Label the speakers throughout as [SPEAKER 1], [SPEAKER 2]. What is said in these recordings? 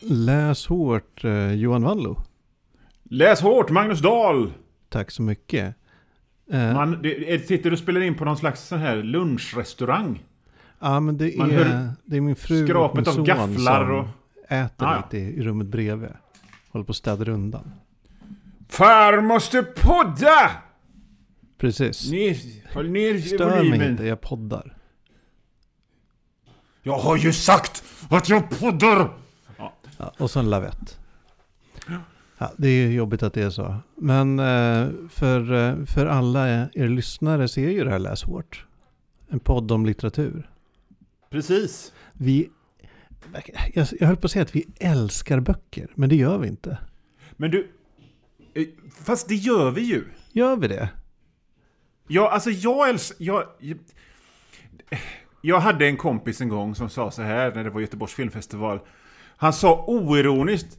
[SPEAKER 1] Läs hårt eh, Johan Wallo.
[SPEAKER 2] Läs hårt, Magnus Dahl!
[SPEAKER 1] Tack så mycket. Eh,
[SPEAKER 2] Man det, är- sitter och spelar in på någon slags sån här lunchrestaurang.
[SPEAKER 1] ja, men det
[SPEAKER 2] man
[SPEAKER 1] är, det är min fru och min
[SPEAKER 2] av
[SPEAKER 1] son
[SPEAKER 2] gafflar
[SPEAKER 1] som
[SPEAKER 2] och-
[SPEAKER 1] äter
[SPEAKER 2] Ah,
[SPEAKER 1] lite i, i rummet bredvid. Håller på att städa undan.
[SPEAKER 2] Far måste podda!
[SPEAKER 1] Precis.
[SPEAKER 2] Ner, håll ner
[SPEAKER 1] Stör mig
[SPEAKER 2] volymen.
[SPEAKER 1] inte, jag poddar.
[SPEAKER 2] Jag har ju sagt att jag poddar!
[SPEAKER 1] Ja, och så en lavett. Ja, det är jobbigt att det är så. Men eh, för, eh, för alla er lyssnare så är ju det här Läs hårt. En podd om litteratur.
[SPEAKER 2] Precis.
[SPEAKER 1] Vi, jag, jag höll på att säga att vi älskar böcker, men det gör vi inte.
[SPEAKER 2] Men du... eh, Fast det gör vi ju.
[SPEAKER 1] Gör vi det?
[SPEAKER 2] Ja, alltså jag älskar... Jag, jag hade en kompis en gång som sa så här när det var Göteborgs filmfestival. Han sa oironiskt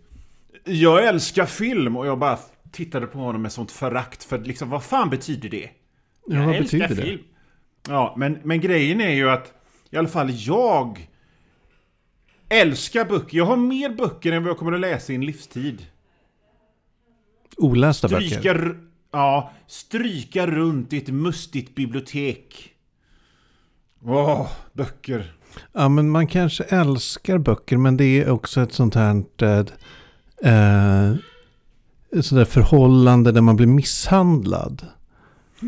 [SPEAKER 2] Jag älskar film och jag bara tittade på honom med sånt förakt för liksom vad fan betyder det?
[SPEAKER 1] Ja,
[SPEAKER 2] jag
[SPEAKER 1] vad
[SPEAKER 2] älskar
[SPEAKER 1] betyder det?
[SPEAKER 2] film. Ja, men, men grejen är ju att i alla fall jag älskar böcker. Jag har mer böcker än vad jag kommer att läsa i en livstid.
[SPEAKER 1] Olästa
[SPEAKER 2] Stryka,
[SPEAKER 1] böcker.
[SPEAKER 2] ja, stryka runt i ett mustigt bibliotek. Åh, böcker.
[SPEAKER 1] Ja, men man kanske älskar böcker, men det är också ett sånt här... Eh, eh, ett sånt där förhållande där man blir misshandlad.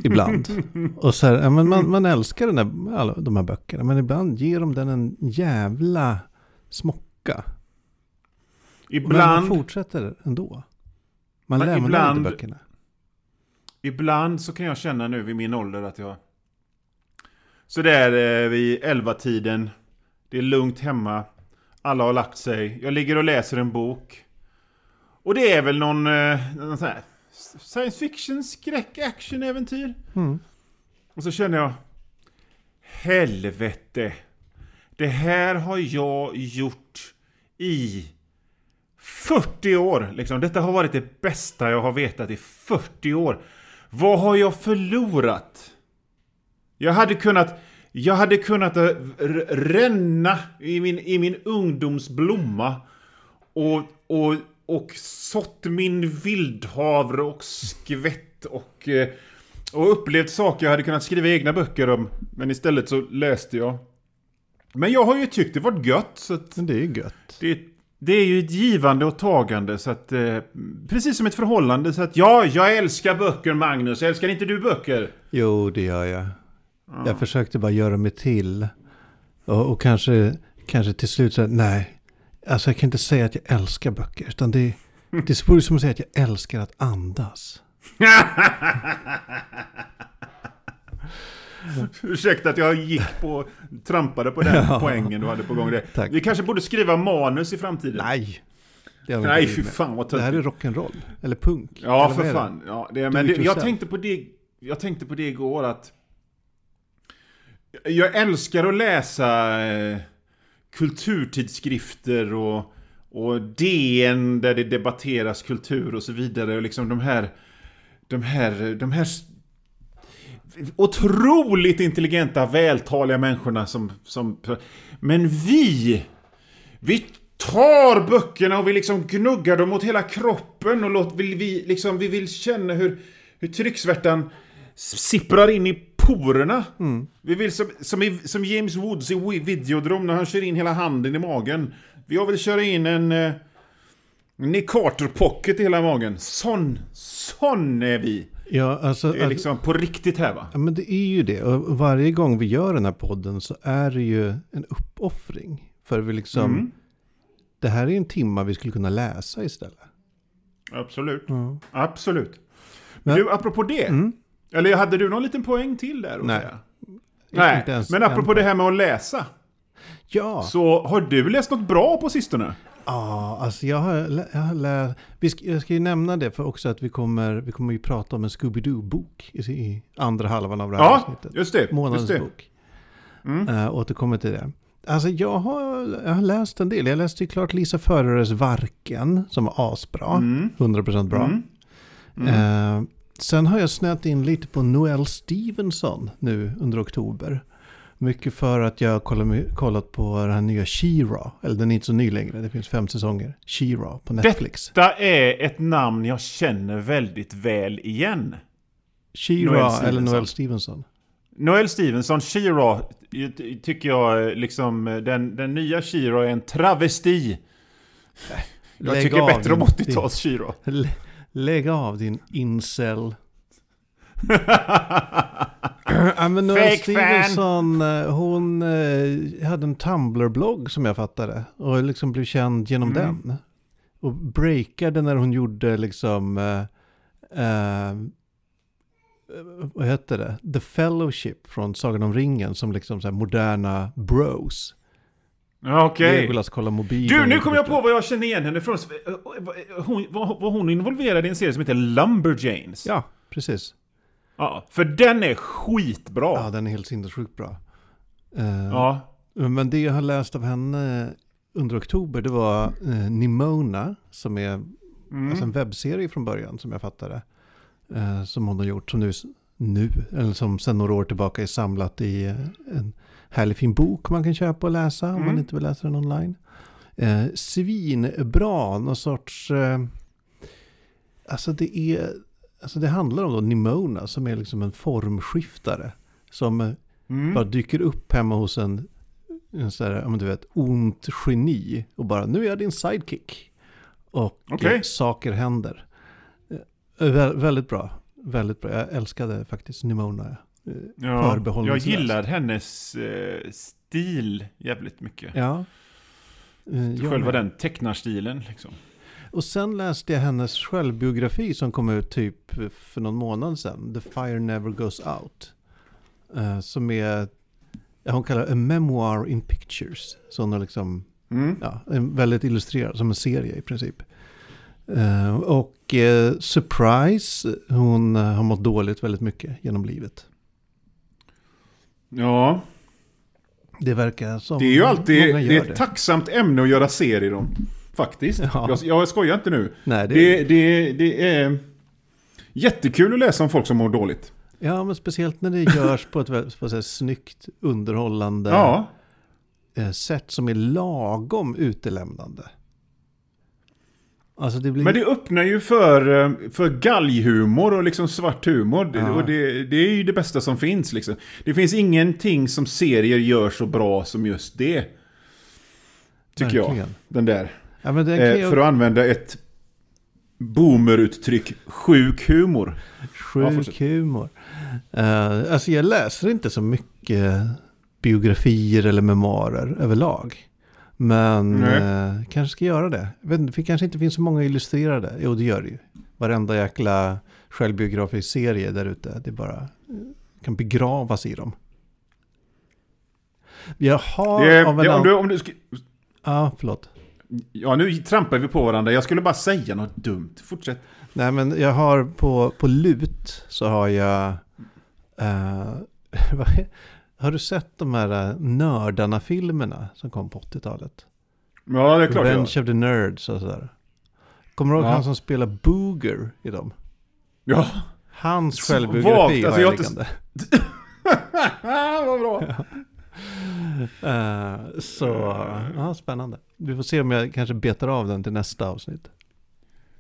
[SPEAKER 1] Ibland. Och så här, ja, men man, man älskar den där, alla de här böckerna, men ibland ger de den en jävla smocka. Men man
[SPEAKER 2] Ibland,
[SPEAKER 1] fortsätter ändå. Man lämnar
[SPEAKER 2] ibland-
[SPEAKER 1] inte böckerna.
[SPEAKER 2] ibland så kan jag känna nu vid min ålder att jag... Så där eh, vid elva tiden Det är lugnt hemma. Alla har lagt sig. Jag ligger och läser en bok. Och det är väl någon, eh, någon sån här science fiction, skräck, action, äventyr.
[SPEAKER 1] Mm.
[SPEAKER 2] Och så känner jag Helvete Det här har jag gjort i 40 år liksom. Detta har varit det bästa jag har vetat i 40 år Vad har jag förlorat? Jag hade kunnat Jag hade kunnat eh, ränna i min, i min ungdomsblomma och, och, och sått min vildhavre och skvätt och, eh, och upplevt saker jag hade kunnat skriva egna böcker om. Men istället så läste jag. Men jag har ju tyckt det varit gött. Så
[SPEAKER 1] det är gött.
[SPEAKER 2] det, det är ju ett givande och tagande. Så att, eh, precis som ett förhållande. Så att ja, jag älskar böcker Magnus. Älskar inte du böcker?
[SPEAKER 1] Jo, det gör jag. Jag försökte bara göra mig till. Och, och kanske, kanske till slut så här, nej. Alltså jag kan inte säga att jag älskar böcker. Utan det, det vore som att säga att jag älskar att andas.
[SPEAKER 2] Ursäkta att jag gick på, trampade på den
[SPEAKER 1] Ja.
[SPEAKER 2] poängen du hade på gång. Det. Vi kanske borde skriva manus i framtiden.
[SPEAKER 1] Nej! Det,
[SPEAKER 2] Nej, fy fan vad
[SPEAKER 1] det här är rock'n'roll. Eller punk.
[SPEAKER 2] Ja,
[SPEAKER 1] eller
[SPEAKER 2] för fan. Ja, det, men det, jag tänkte på det Jag tänkte på det igår att jag älskar att läsa eh, kulturtidskrifter och, och DN där det debatteras kultur och så vidare och liksom de här de här, de här otroligt intelligenta, vältaliga människorna som, som... Men vi! Vi tar böckerna och vi liksom gnuggar dem mot hela kroppen och låt, vill vi, liksom, vi vill känna hur, hur trycksvärtan sipprar in i porerna. Vi vill som, som, i, som James Woods i Videodrome när han kör in hela handen i magen. Jag vill köra in en... Eh, Nick Carter pocket i hela magen. Sån, sån är vi.
[SPEAKER 1] Ja, alltså,
[SPEAKER 2] Det är liksom på riktigt här va?
[SPEAKER 1] ja, men det är ju det. Och varje gång vi gör den här podden så är det ju en uppoffring. För vi liksom,
[SPEAKER 2] Mm.
[SPEAKER 1] det här är en timma vi skulle kunna läsa istället.
[SPEAKER 2] Absolut.
[SPEAKER 1] Ja.
[SPEAKER 2] Absolut.
[SPEAKER 1] Men-
[SPEAKER 2] du, apropå det.
[SPEAKER 1] Mm.
[SPEAKER 2] Eller hade du någon liten poäng till där?
[SPEAKER 1] Nej.
[SPEAKER 2] Nej, men apropå det här med att läsa.
[SPEAKER 1] Ja,
[SPEAKER 2] Så har du läst något bra på sistone?
[SPEAKER 1] ja alltså jag har, jag har läst, vi ska, jag ska ju nämna det för också att vi kommer, vi kommer ju prata om en Scooby-Doo-bok i, andra halvan av det här
[SPEAKER 2] Ja,
[SPEAKER 1] avsnittet.
[SPEAKER 2] just det.
[SPEAKER 1] Månadens
[SPEAKER 2] just det.
[SPEAKER 1] bok.
[SPEAKER 2] Mm.
[SPEAKER 1] Uh, återkommer till det. Alltså jag har, jag har läst en del. Jag läste ju klart Lisa Förares Varken som var asbra.
[SPEAKER 2] Mm.
[SPEAKER 1] 100% bra.
[SPEAKER 2] Mm. Mm.
[SPEAKER 1] Eh, sen har jag snöat in lite på Noel Stevenson nu under oktober. Mycket för att jag har kollat, på den här nya She-Ra. Eller den är inte så ny längre, det finns fem säsonger. She-Ra på Netflix.
[SPEAKER 2] Detta är ett namn jag känner väldigt väl igen.
[SPEAKER 1] She-Ra eller Noel Stevenson.
[SPEAKER 2] Noel Stevenson, She-Ra, tycker jag liksom, den, den nya She-Ra är en travesti. Jag
[SPEAKER 1] Lägg
[SPEAKER 2] tycker bättre om
[SPEAKER 1] din-
[SPEAKER 2] 80-tals She-Ra.
[SPEAKER 1] Lä- Lägg av din incel. ja, men
[SPEAKER 2] Fake
[SPEAKER 1] Stevenson, eh, hon eh, hade en Tumblr-blogg som jag fattade. Och liksom blev känd genom
[SPEAKER 2] Mm.
[SPEAKER 1] den. Och breakade när hon gjorde liksom... Eh, eh, vad hette det? The Fellowship från Sagan om ringen som liksom så här moderna bros.
[SPEAKER 2] Okej.
[SPEAKER 1] Jag vill alltså kolla mobilen.
[SPEAKER 2] Du, nu kom jag på vad jag känner igen henne från. Hon, var, var hon involverad i en serie som heter Lumberjanes?
[SPEAKER 1] Ja, precis.
[SPEAKER 2] Ja, för den är skitbra.
[SPEAKER 1] Ja, den är helt sinnessjukt bra. Eh,
[SPEAKER 2] Ja.
[SPEAKER 1] Men det jag har läst av henne under oktober, det var eh, Nimona, som är
[SPEAKER 2] Mm.
[SPEAKER 1] alltså en webbserie från början, som jag fattade. Eh, som hon har gjort, som nu, nu, eller som sedan några år tillbaka är samlat i eh, en härlig fin bok man kan köpa och läsa om man
[SPEAKER 2] Mm.
[SPEAKER 1] inte vill läsa den online. Eh, svinbra, någon sorts... Eh, alltså det är... Alltså det handlar om då Nimona som är liksom en formskiftare. Som eh,
[SPEAKER 2] Mm.
[SPEAKER 1] bara dyker upp hemma hos en, en sån här, du vet, ont geni. Och bara, nu är jag din sidekick. Och eh, saker händer. Eh, vä- väldigt bra. Väldigt bra. Jag älskade faktiskt Nimona. Eh,
[SPEAKER 2] Ja, jag
[SPEAKER 1] förbehållningslöst.
[SPEAKER 2] gillar hennes eh, stil jävligt mycket.
[SPEAKER 1] Ja. Eh, jag
[SPEAKER 2] Själva den tecknarstilen liksom.
[SPEAKER 1] Och sen läste jag hennes självbiografi som kom ut typ för någon månad sedan. The Fire Never Goes Out. Eh, som är, hon kallar det a memoir in pictures. Så hon har liksom,
[SPEAKER 2] Mm.
[SPEAKER 1] ja, väldigt illustrerad, som en serie i princip. Eh, och eh, surprise, hon eh, har mått dåligt väldigt mycket genom livet.
[SPEAKER 2] Ja,
[SPEAKER 1] Det verkar som
[SPEAKER 2] det är ju alltid det är ett tacksamt ämne att göra serier om. Faktiskt.
[SPEAKER 1] Ja.
[SPEAKER 2] Jag, jag skojar inte nu.
[SPEAKER 1] Nej, det,
[SPEAKER 2] Det, det, det är jättekul att läsa om folk som mår dåligt.
[SPEAKER 1] Ja, men speciellt när det görs på ett på ett snyggt, underhållande
[SPEAKER 2] Ja,
[SPEAKER 1] eh, sätt som är lagom utelämnande. Alltså det blir...
[SPEAKER 2] men det öppnar ju för, eh, för galghumor och liksom svart humor.
[SPEAKER 1] Ja.
[SPEAKER 2] Och det, det är ju det bästa som finns liksom. Det finns ingenting som serier gör så bra som just det. Tycker jag.
[SPEAKER 1] Verkligen.
[SPEAKER 2] Den där.
[SPEAKER 1] Ja, den kan
[SPEAKER 2] Eh,
[SPEAKER 1] jag...
[SPEAKER 2] för att använda ett boomeruttryck, sjuk humor. Ja,
[SPEAKER 1] Sjuk
[SPEAKER 2] fortsätt.
[SPEAKER 1] humor. Uh, alltså jag läser inte så mycket biografier eller memoarer överlag. Men eh, kanske ska göra det. Jag vet inte, det kanske inte finns så många illustrerade. Jo, det gör det ju. Varenda jäkla självbiografisk serie där ute. Det bara eh, kan begravas i dem. Jag har
[SPEAKER 2] Det,
[SPEAKER 1] av en
[SPEAKER 2] det, om du, om du, sk-
[SPEAKER 1] Ja, förlåt.
[SPEAKER 2] ja, nu trampar vi på varandra. Jag skulle bara säga något dumt. Fortsätt.
[SPEAKER 1] Nej, men jag har på, på lut så har jag... eh, har du sett de här uh, Nördarna-filmerna som kom på 80-talet?
[SPEAKER 2] Ja, det är klart
[SPEAKER 1] Revenge of the Nerds och sådär. Kommer du ihåg
[SPEAKER 2] Ja.
[SPEAKER 1] han som spelar Booger i dem?
[SPEAKER 2] Ja.
[SPEAKER 1] Hans självbiografi
[SPEAKER 2] alltså
[SPEAKER 1] har
[SPEAKER 2] jag inte-
[SPEAKER 1] liggande.
[SPEAKER 2] Vad bra.
[SPEAKER 1] Eh, så, ja, spännande. Vi får se om jag kanske betar av den till nästa avsnitt.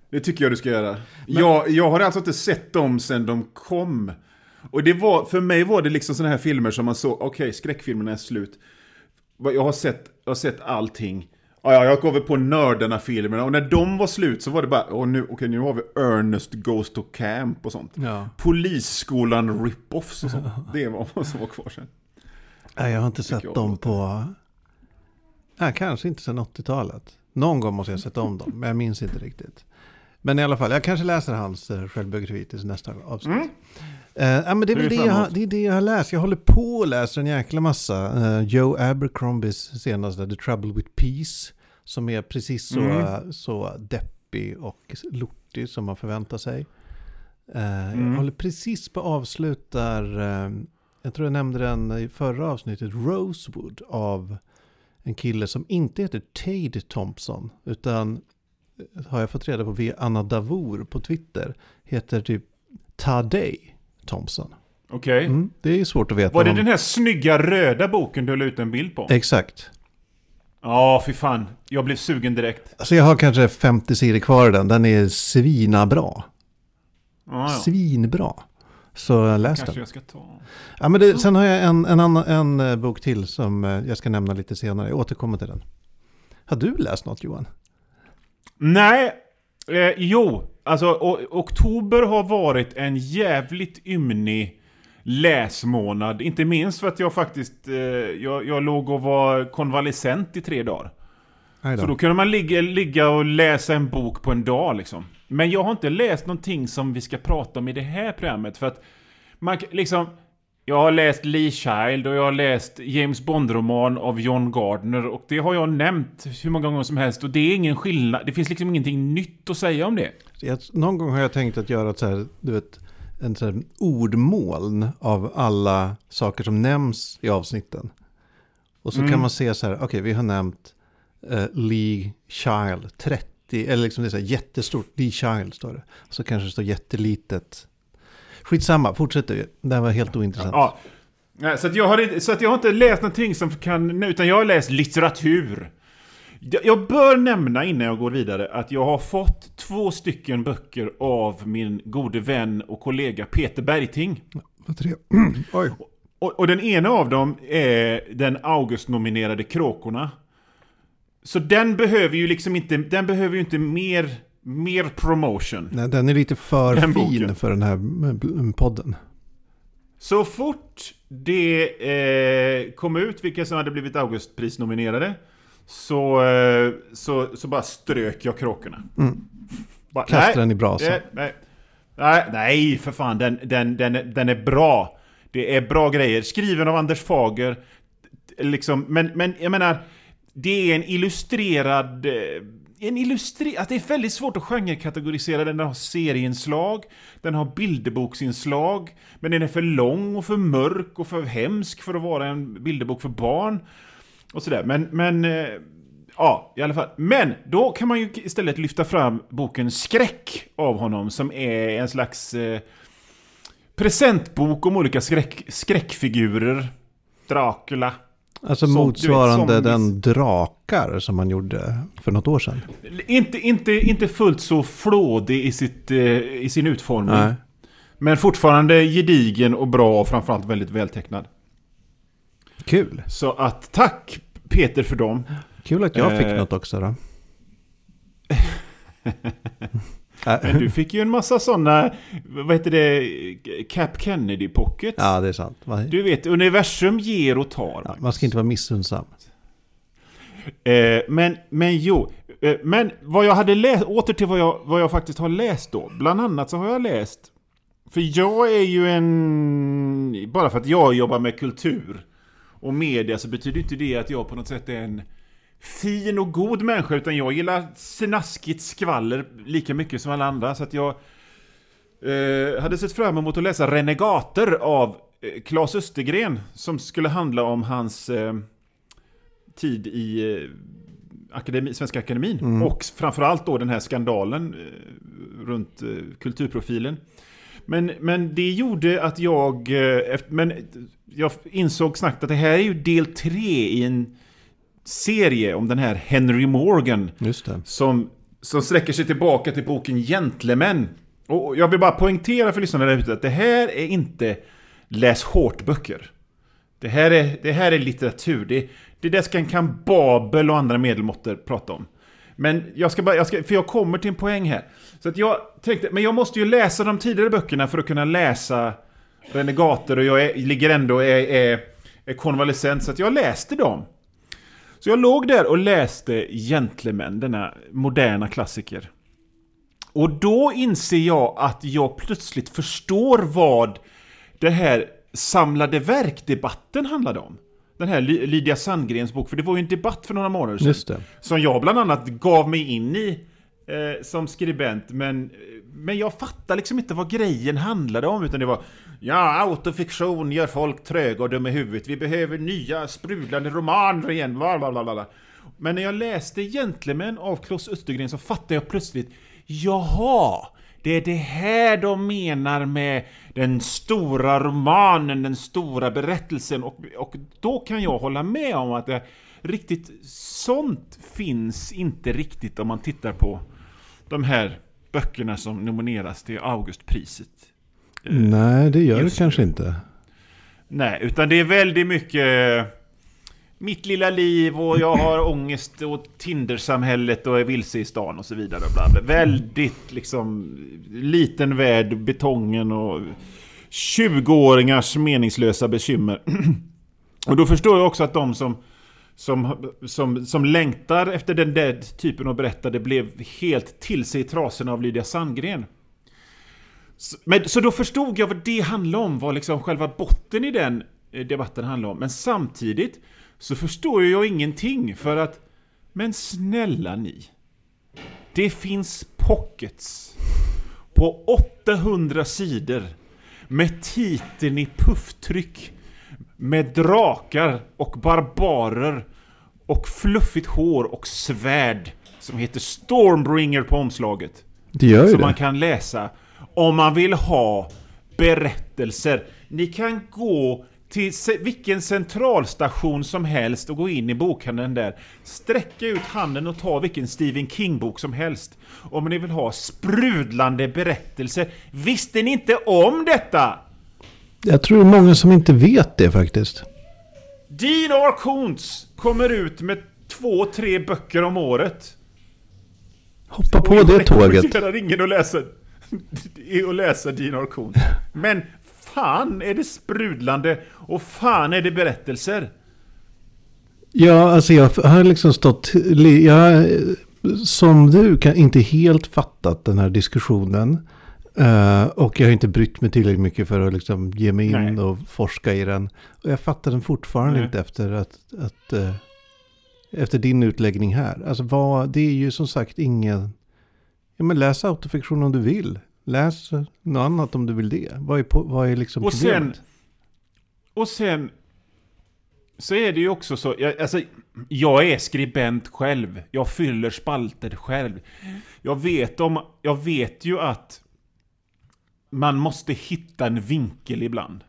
[SPEAKER 2] Det tycker jag du ska göra. Jag, jag har alltså inte sett dem sen de kom. Och det var, för mig var det liksom sådana här filmer som man såg, okej, skräckfilmerna är slut. Jag har sett, jag har sett allting. Ja, ja, jag gav väl på nördarna-filmerna och när de var slut så var det bara, åh, nu, okej, nu har vi Ernest Goes to Camp och sånt.
[SPEAKER 1] Ja.
[SPEAKER 2] Polisskolan rip-offs och sånt. Det var vad som var kvar sen.
[SPEAKER 1] Nej, jag har inte sett dem på... Nej, kanske inte sedan 80-talet. Någon gång måste jag ha sett om dem, men jag minns inte riktigt. Men i alla fall, jag kanske läser hans eh, självbiografi till nästa avsnitt.
[SPEAKER 2] Mm.
[SPEAKER 1] Eh, ja, men det, är
[SPEAKER 2] Det
[SPEAKER 1] väl jag, har- det är det jag har läst. Jag håller på och läser en jäkla massa. Eh, Joe Abercrombies senaste, The Trouble with Peace. Som är precis så,
[SPEAKER 2] Mm.
[SPEAKER 1] så deppig och lortig som man förväntar sig. Eh,
[SPEAKER 2] Mm.
[SPEAKER 1] Jag håller precis på att avsluta, jag tror jag nämnde den i förra avsnittet, Rosewood av en kille som inte heter Tade Thompson. Utan har jag fått reda på via Anna Davour på Twitter. Heter typ Tadej Thompson.
[SPEAKER 2] Okej.
[SPEAKER 1] Mm, det är svårt att veta.
[SPEAKER 2] Var det
[SPEAKER 1] om-
[SPEAKER 2] den här snygga röda boken du la ut en bild på?
[SPEAKER 1] Exakt.
[SPEAKER 2] Ja, fy fan. Jag blev sugen direkt.
[SPEAKER 1] Alltså jag har kanske 50 sidor kvar i den. Den är svinabra.
[SPEAKER 2] Ja, ja.
[SPEAKER 1] Svinbra. Så läs
[SPEAKER 2] Kanske
[SPEAKER 1] den.
[SPEAKER 2] jag ska ta.
[SPEAKER 1] Ja, men det, sen har jag en, en, annan, en eh, bok till som eh, jag ska nämna lite senare. Jag återkommer till den. Har du läst något Johan?
[SPEAKER 2] Nej, eh, jo. Alltså, o- oktober har varit en jävligt ymnig läsmånad. Inte minst för att jag faktiskt, eh, jag, jag låg och var konvalescent i tre dagar.
[SPEAKER 1] Nej
[SPEAKER 2] Så då kunde man ligga, ligga och läsa en bok på en dag liksom. Men jag har inte läst någonting som vi ska prata om i det här programmet för att man liksom... Jag har läst Lee Child och jag har läst James Bond-roman av John Gardner och det har jag nämnt hur många gånger som helst och det är ingen skillnad. Det finns liksom ingenting nytt att säga om det.
[SPEAKER 1] Någon gång har jag tänkt att göra ett så här, du vet, en så här ordmoln av alla saker som nämns i avsnitten. Och så
[SPEAKER 2] Mm.
[SPEAKER 1] kan man se så här, okej vi har nämnt uh, Lee Child 30, eller liksom det är så här jättestort, Lee Child står det. Så kanske det står jättelitet. Skitsamma, fortsätt du. Det här var helt ointressant.
[SPEAKER 2] Ja. Så, att jag har så att jag har inte läst någonting som kan... Utan jag har läst litteratur. Jag jag bör nämna innan jag går vidare att jag har fått två stycken böcker av min gode vän och kollega Peter Bergting.
[SPEAKER 1] Vad tre. Oj.
[SPEAKER 2] Och, och den ena av dem är den August-nominerade Kråkorna. Så den behöver ju liksom inte, den behöver ju inte mer, mer promotion.
[SPEAKER 1] Nej, den är lite för
[SPEAKER 2] Den
[SPEAKER 1] fin
[SPEAKER 2] boken.
[SPEAKER 1] för den här eh, podden.
[SPEAKER 2] Så fort det eh, kom ut vilka som hade blivit Augustprisnominerade så, eh, så, så bara strök jag kråkorna.
[SPEAKER 1] Mm.
[SPEAKER 2] Bara,
[SPEAKER 1] Kasta
[SPEAKER 2] nej,
[SPEAKER 1] den i brasan.
[SPEAKER 2] nej, nej, nej, nej, för fan, den, den, den, den är bra. Det är bra grejer. Skriven av Anders Fager. Liksom, men, men jag menar, det är en illustrerad... eh, en illustri... Att det är väldigt svårt att genrekategorisera den. Den har serieinslag, den har bilderboksinslag, men den är för lång och för mörk och för hemsk för att vara en bilderbok för barn. Och sådär. Men, men... Eh, ja, i alla fall. Men då kan man ju istället lyfta fram boken Skräck av honom som är en slags eh, presentbok om olika skräck, skräckfigurer. Dracula.
[SPEAKER 1] Alltså
[SPEAKER 2] Som, vet,
[SPEAKER 1] motsvarande
[SPEAKER 2] som-
[SPEAKER 1] den drakar som man gjorde för något år sedan.
[SPEAKER 2] Inte, inte, inte fullt så flådig i, sitt, eh, i sin utformning.
[SPEAKER 1] Nej.
[SPEAKER 2] Men fortfarande gedigen och bra och framförallt väldigt vältecknad.
[SPEAKER 1] Kul.
[SPEAKER 2] Så att tack Peter för dem.
[SPEAKER 1] Kul att jag fick
[SPEAKER 2] Eh.
[SPEAKER 1] något också då.
[SPEAKER 2] Men du fick ju en massa sådana, vad heter det, Cap Kennedy Pockets.
[SPEAKER 1] Ja, det är sant.
[SPEAKER 2] Du vet, universum ger och tar.
[SPEAKER 1] Ja, man ska inte vara missunnsam.
[SPEAKER 2] Eh, men, men jo, eh, men vad jag hade läst, åter till vad jag, vad jag faktiskt har läst då. Bland annat så har jag läst, för jag är ju en, bara för att jag jobbar med kultur och media så betyder inte det att jag på något sätt är en fin och god människa, utan jag gillar snaskigt skvaller lika mycket som alla andra. Så att jag eh, hade sett fram emot att läsa Renegater av eh, Claes Östergren, som skulle handla om hans eh, tid i eh, akademi, Svenska Akademin.
[SPEAKER 1] Mm.
[SPEAKER 2] Och framförallt då den här skandalen eh, runt eh, kulturprofilen. Men, men det gjorde att jag... Eh, men jag insåg snabbt att det här är ju del tre i en serie om den här Henry Morgan. Som, som sträcker sig tillbaka till boken Gentlemen. Och jag vill bara poängtera för lyssnarna där ute att det här är inte läs hårt-böcker. Det här är, det här är litteratur. Det, det där ska kan Babel och andra medelmåttor prata om. Men jag ska bara, jag ska, för jag kommer till en poäng här. Så att jag tänkte, men jag måste ju läsa de tidigare böckerna för att kunna läsa Renegater och jag är, ligger ändå är, är, är konvalescent så att jag läste dem. Så jag låg där och läste Gentlemen, denna moderna klassiker. Och då inser jag att jag plötsligt förstår vad det här samlade verk-debatten handlade om. Den här Ly- Lydia Sandgrens bok, för det var ju en debatt för några månader sedan.
[SPEAKER 1] Just det.
[SPEAKER 2] Som jag bland annat gav mig in i eh, som skribent, men, men jag fattar liksom inte vad grejen handlade om, utan det var Ja, autofiktion gör folk tröga och dumma i huvudet. Vi behöver nya sprudlande romaner igen. Blablabla. Men när jag läste Gentlemen av Klas Östergren så fattade jag plötsligt Jaha! det är det här de menar med den stora romanen, den stora berättelsen. Och, och då kan jag hålla med om att det riktigt sånt finns inte riktigt om man tittar på de här böckerna som nomineras till Augustpriset.
[SPEAKER 1] Nej, det gör det kanske inte.
[SPEAKER 2] Nej, utan det är väldigt mycket mitt lilla liv och jag har ångest och Tindersamhället och är vilse i stan och så vidare. Bla bla. Väldigt liksom liten värld, betongen och 20-åringars meningslösa bekymmer. och då förstår jag också att de som, som, som, som längtar efter den där typen av berättade blev helt till sig i trasorna av Lydia Sandgren. Så, men, så då förstod jag vad det handlade om, vad liksom själva botten i den eh, debatten handlade om. Men samtidigt så förstår jag ingenting för att Men snälla ni. Det finns pockets på 800 sidor med titeln i pufftryck med drakar och barbarer och fluffigt hår och svärd som heter Stormbringer på omslaget.
[SPEAKER 1] Det gör ju
[SPEAKER 2] Som
[SPEAKER 1] det.
[SPEAKER 2] man kan läsa om man vill ha berättelser. Ni kan gå till vilken centralstation som helst och gå in i bokhandeln där. Sträcka ut handen och ta vilken Stephen King-bok som helst. Om ni vill ha sprudlande berättelser. Visste ni inte om detta?
[SPEAKER 1] Jag tror det är många som inte vet det faktiskt.
[SPEAKER 2] Dean R. Koontz kommer ut med två, tre böcker om året.
[SPEAKER 1] Hoppa på det
[SPEAKER 2] jag
[SPEAKER 1] tåget.
[SPEAKER 2] rekommenderar ingen att läsa, att läsa Dean. Koontz. Men fan är det sprudlande och fan är det berättelser.
[SPEAKER 1] Ja, alltså jag har liksom stått... Jag som du kan inte helt fattat den här diskussionen. Eh, och jag har inte brytt mig tillräckligt mycket för att liksom ge mig in
[SPEAKER 2] Nej.
[SPEAKER 1] och forska i den. Och jag fattar den fortfarande
[SPEAKER 2] Nej.
[SPEAKER 1] inte efter att... att eh, efter din utläggning här. Alltså vad, det är ju som sagt ingen... Ja men läs autofiktion om du vill. Läs något annat om du vill det. Vad är, på, vad är liksom
[SPEAKER 2] Och sen-
[SPEAKER 1] problemet?
[SPEAKER 2] Och sen så är det ju också så, jag, alltså, jag är skribent själv. Jag fyller spalter själv. Jag vet, om, jag vet ju att man måste hitta en vinkel ibland.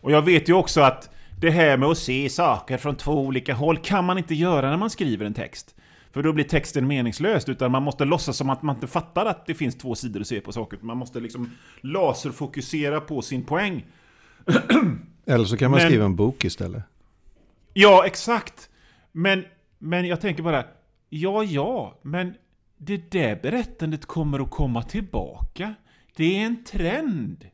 [SPEAKER 2] Och jag vet ju också att det här med att se saker från två olika håll kan man inte göra när man skriver en text. För då blir texten meningslös, utan man måste låtsas som att man inte fattar att det finns två sidor att se på saker. Man måste liksom laserfokusera på sin poäng.
[SPEAKER 1] Eller så kan man
[SPEAKER 2] Men-
[SPEAKER 1] skriva en bok istället.
[SPEAKER 2] Ja, exakt. Men, men jag tänker bara, ja, ja, men det där berättandet kommer att komma tillbaka. Det är en trend.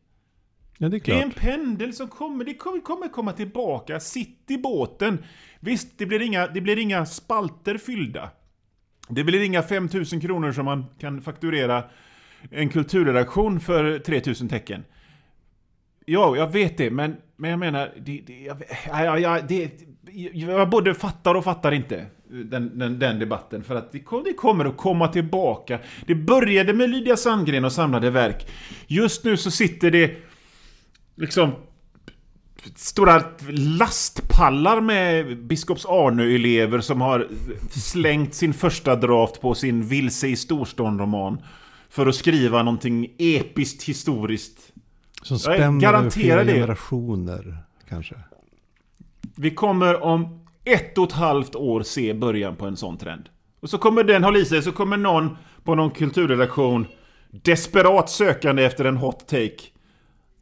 [SPEAKER 1] Ja, det är
[SPEAKER 2] Det är en pendel som kommer, det kommer, kommer komma tillbaka. Sitt i båten. Visst, det blir inga, det blir inga spalter fyllda. Det blir inga 5000 kronor som man kan fakturera en kulturredaktion för 3000 tecken. Ja, jag vet det, men, men jag menar... Det, det, jag, jag, det, jag både fattar och fattar inte den, den, den debatten. För att det, kom- det kommer att komma tillbaka. Det började med Lydia Sandgren och samlade verk. Just nu så sitter det liksom stora lastpallar med Biskops Arnö-elever som har slängt sin första draft på sin Vilse i storstan-roman för att skriva någonting episkt historiskt.
[SPEAKER 1] Som spänner över
[SPEAKER 2] garanterar
[SPEAKER 1] flera
[SPEAKER 2] det.
[SPEAKER 1] generationer kanske.
[SPEAKER 2] Vi kommer om ett och ett halvt år se början på en sån trend. Och så kommer den hålla i sig, så kommer någon på någon kulturredaktion desperat sökande efter en hot take.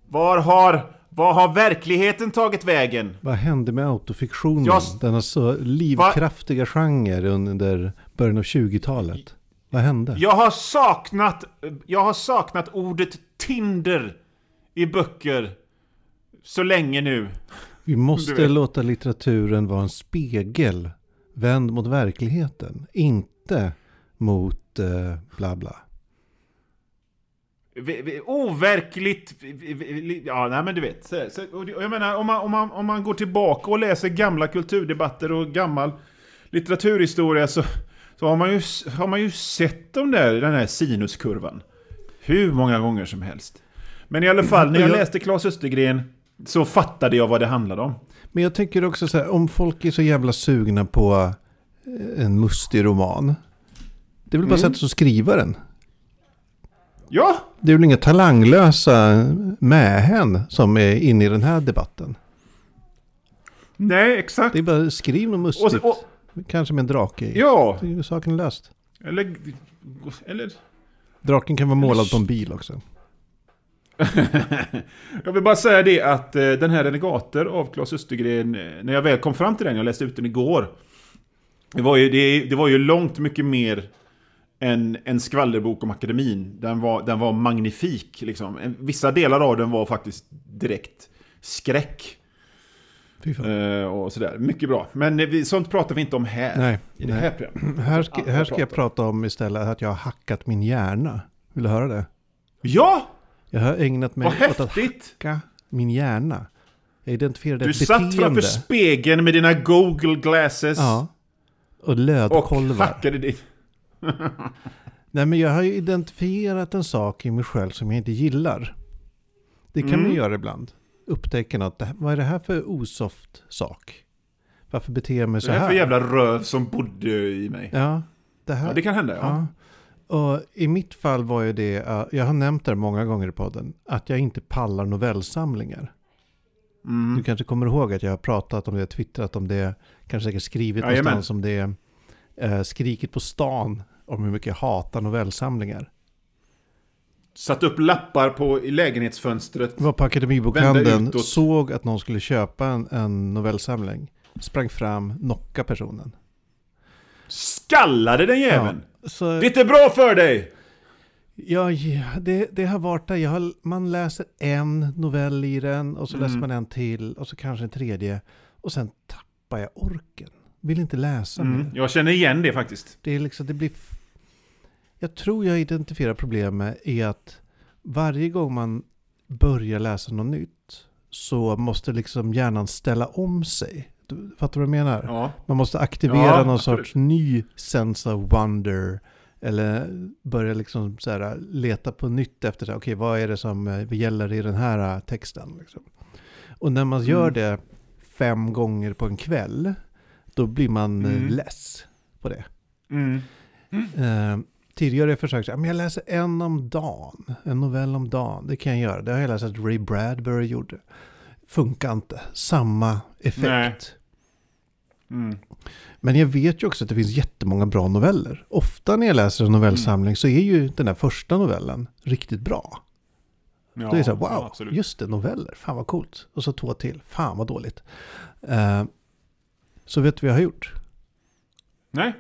[SPEAKER 2] Var har, var har verkligheten tagit vägen?
[SPEAKER 1] Vad hände med autofiktionen?
[SPEAKER 2] Jag-
[SPEAKER 1] Denna så livskraftiga genre under början av 20-talet. Vad hände?
[SPEAKER 2] Jag har saknat, jag har saknat ordet Tinder i böcker så länge nu.
[SPEAKER 1] Vi måste låta litteraturen vara en spegel vänd mot verkligheten. Inte mot eh, bla bla.
[SPEAKER 2] Overkligt... Ja, nej men du vet. Så, så, och jag menar, om man, om, man, om man går tillbaka och läser gamla kulturdebatter och gammal litteraturhistoria så, så har, man ju, har man ju sett de där, den här sinuskurvan. Hur många gånger som helst. Men i alla fall, när jag
[SPEAKER 1] Jag-
[SPEAKER 2] läste Claes Östergren så fattade jag vad det handlade om.
[SPEAKER 1] Men jag tänker också så här, om folk är så jävla sugna på eh, en mustig roman. Det är väl bara
[SPEAKER 2] Mm.
[SPEAKER 1] sig och skriva den.
[SPEAKER 2] Ja!
[SPEAKER 1] Det är väl inga talanglösa mähän som är inne i den här debatten.
[SPEAKER 2] Nej, exakt.
[SPEAKER 1] Det är bara skriv något
[SPEAKER 2] Och,
[SPEAKER 1] mustigt.
[SPEAKER 2] så- och,
[SPEAKER 1] Kanske med en drake i.
[SPEAKER 2] ja,
[SPEAKER 1] Det är saken löst.
[SPEAKER 2] eller... Eller...
[SPEAKER 1] Draken kan vara
[SPEAKER 2] Eller
[SPEAKER 1] målad på en bil också.
[SPEAKER 2] jag vill bara säga det att eh, den här Renegater av Claes Östergren, eh, när jag väl kom fram till den, jag läste ut den igår. Det var ju, det, det var ju långt mycket mer än en skvallerbok om akademin. Den var, den var magnifik. Liksom. En- Vissa delar av den var faktiskt direkt skräck. Eh, och sådär. Mycket bra. Men vi, sånt pratar vi inte om här.
[SPEAKER 1] Nej,
[SPEAKER 2] I det
[SPEAKER 1] nej.
[SPEAKER 2] här programmet.
[SPEAKER 1] Här ska, här ska jag prata om istället att jag har hackat min hjärna. Vill du höra det?
[SPEAKER 2] Ja!
[SPEAKER 1] Jag har ägnat mig
[SPEAKER 2] Vad
[SPEAKER 1] åt att
[SPEAKER 2] häftigt!
[SPEAKER 1] hacka min hjärna. Jag identifierade
[SPEAKER 2] Du
[SPEAKER 1] ett
[SPEAKER 2] satt
[SPEAKER 1] beteende.
[SPEAKER 2] framför spegeln med dina Google glasses.
[SPEAKER 1] Ja. Och
[SPEAKER 2] och
[SPEAKER 1] lödkolvar.
[SPEAKER 2] hackade din...
[SPEAKER 1] Nej men jag har ju identifierat en sak i mig själv som jag inte gillar. Det kan
[SPEAKER 2] Mm.
[SPEAKER 1] man göra ibland. Upptäcka något. Det Vad är det här för osoft sak? Varför beter jag mig
[SPEAKER 2] Det
[SPEAKER 1] så
[SPEAKER 2] är
[SPEAKER 1] här?
[SPEAKER 2] för jävla röv som bodde i mig.
[SPEAKER 1] Ja, det här.
[SPEAKER 2] Ja, det kan hända, ja.
[SPEAKER 1] Ja. Och i mitt fall var ju det, jag har nämnt det många gånger i podden, att jag inte pallar novellsamlingar.
[SPEAKER 2] Mm.
[SPEAKER 1] Du kanske kommer ihåg att jag har pratat om det, twittrat om det, kanske säkert skrivit
[SPEAKER 2] Jajamän.
[SPEAKER 1] någonstans om det, uh, skrikit på stan om hur mycket jag hatar novellsamlingar.
[SPEAKER 2] Satt upp lappar på, i lägenhetsfönstret.
[SPEAKER 1] Jag var på Akademibokhandeln, såg att någon skulle köpa en, en novellsamling, sprang fram, knocka personen.
[SPEAKER 2] Skallade den jäveln!
[SPEAKER 1] Så,
[SPEAKER 2] Det är inte bra för dig!
[SPEAKER 1] Ja, ja det, det har varit där. Har, man läser en novell i den och så
[SPEAKER 2] Mm.
[SPEAKER 1] läser man en till och så kanske en tredje. Och sen tappar jag orken. Vill inte läsa
[SPEAKER 2] Mm.
[SPEAKER 1] mer.
[SPEAKER 2] Jag känner igen det faktiskt.
[SPEAKER 1] Det är liksom, det blir... Jag tror jag identifierar problemet i att varje gång man börjar läsa något nytt så måste liksom hjärnan ställa om sig. Du, fattar du vad jag menar?
[SPEAKER 2] Ja.
[SPEAKER 1] Man måste aktivera
[SPEAKER 2] Ja,
[SPEAKER 1] någon
[SPEAKER 2] absolut.
[SPEAKER 1] sorts ny sense of wonder. Eller börja liksom så här, leta på nytt efter, okej vad är det som eh, gäller i den här eh, texten. Liksom. Och när man gör
[SPEAKER 2] Mm.
[SPEAKER 1] det fem gånger på en kväll, då blir man eh,
[SPEAKER 2] Mm.
[SPEAKER 1] less på det.
[SPEAKER 2] Mm.
[SPEAKER 1] Eh, tidigare har jag försökt, men jag läser en om dagen, en novell om dagen, det kan jag göra. Det har jag läst att Ray Bradbury gjorde. Funkar inte, samma effekt.
[SPEAKER 2] Mm.
[SPEAKER 1] Men jag vet ju också att det finns jättemånga bra noveller. Ofta när jag läser en novellsamling så är ju den där första novellen riktigt bra.
[SPEAKER 2] Ja,
[SPEAKER 1] Då är det så här, wow,
[SPEAKER 2] ja,
[SPEAKER 1] just det, noveller, fan vad coolt. Och så två till, fan vad dåligt. Eh, så vet du vad jag har gjort?
[SPEAKER 2] Nej?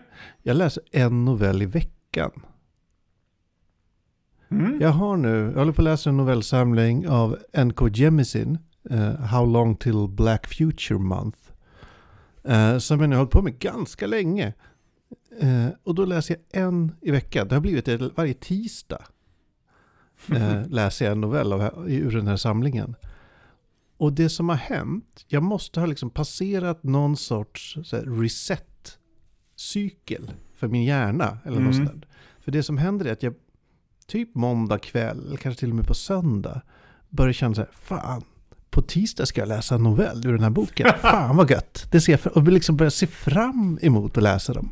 [SPEAKER 1] Jag läser en novell i veckan.
[SPEAKER 2] Mm.
[SPEAKER 1] Jag har nu, jag håller på att läsa en novellsamling av N.K. Jemisin, eh, How long till Black Future Month. Uh, som jag nu har hållit på med ganska länge. Eh, och då läser jag en i veckan. Det har blivit det varje tisdag. Läser jag en novell av, ur den här samlingen. Och det som har hänt, jag måste ha liksom passerat någon sorts reset-cykel för min hjärna. Eller något
[SPEAKER 2] Mm.
[SPEAKER 1] sånt. För det som händer är att jag typ måndag kväll, eller kanske till och med på söndag, börjar känna så här, fan, på tisdag ska jag läsa en novell ur den här boken. Fan vad gött. Det ser jag och liksom börjar se fram emot att läsa dem.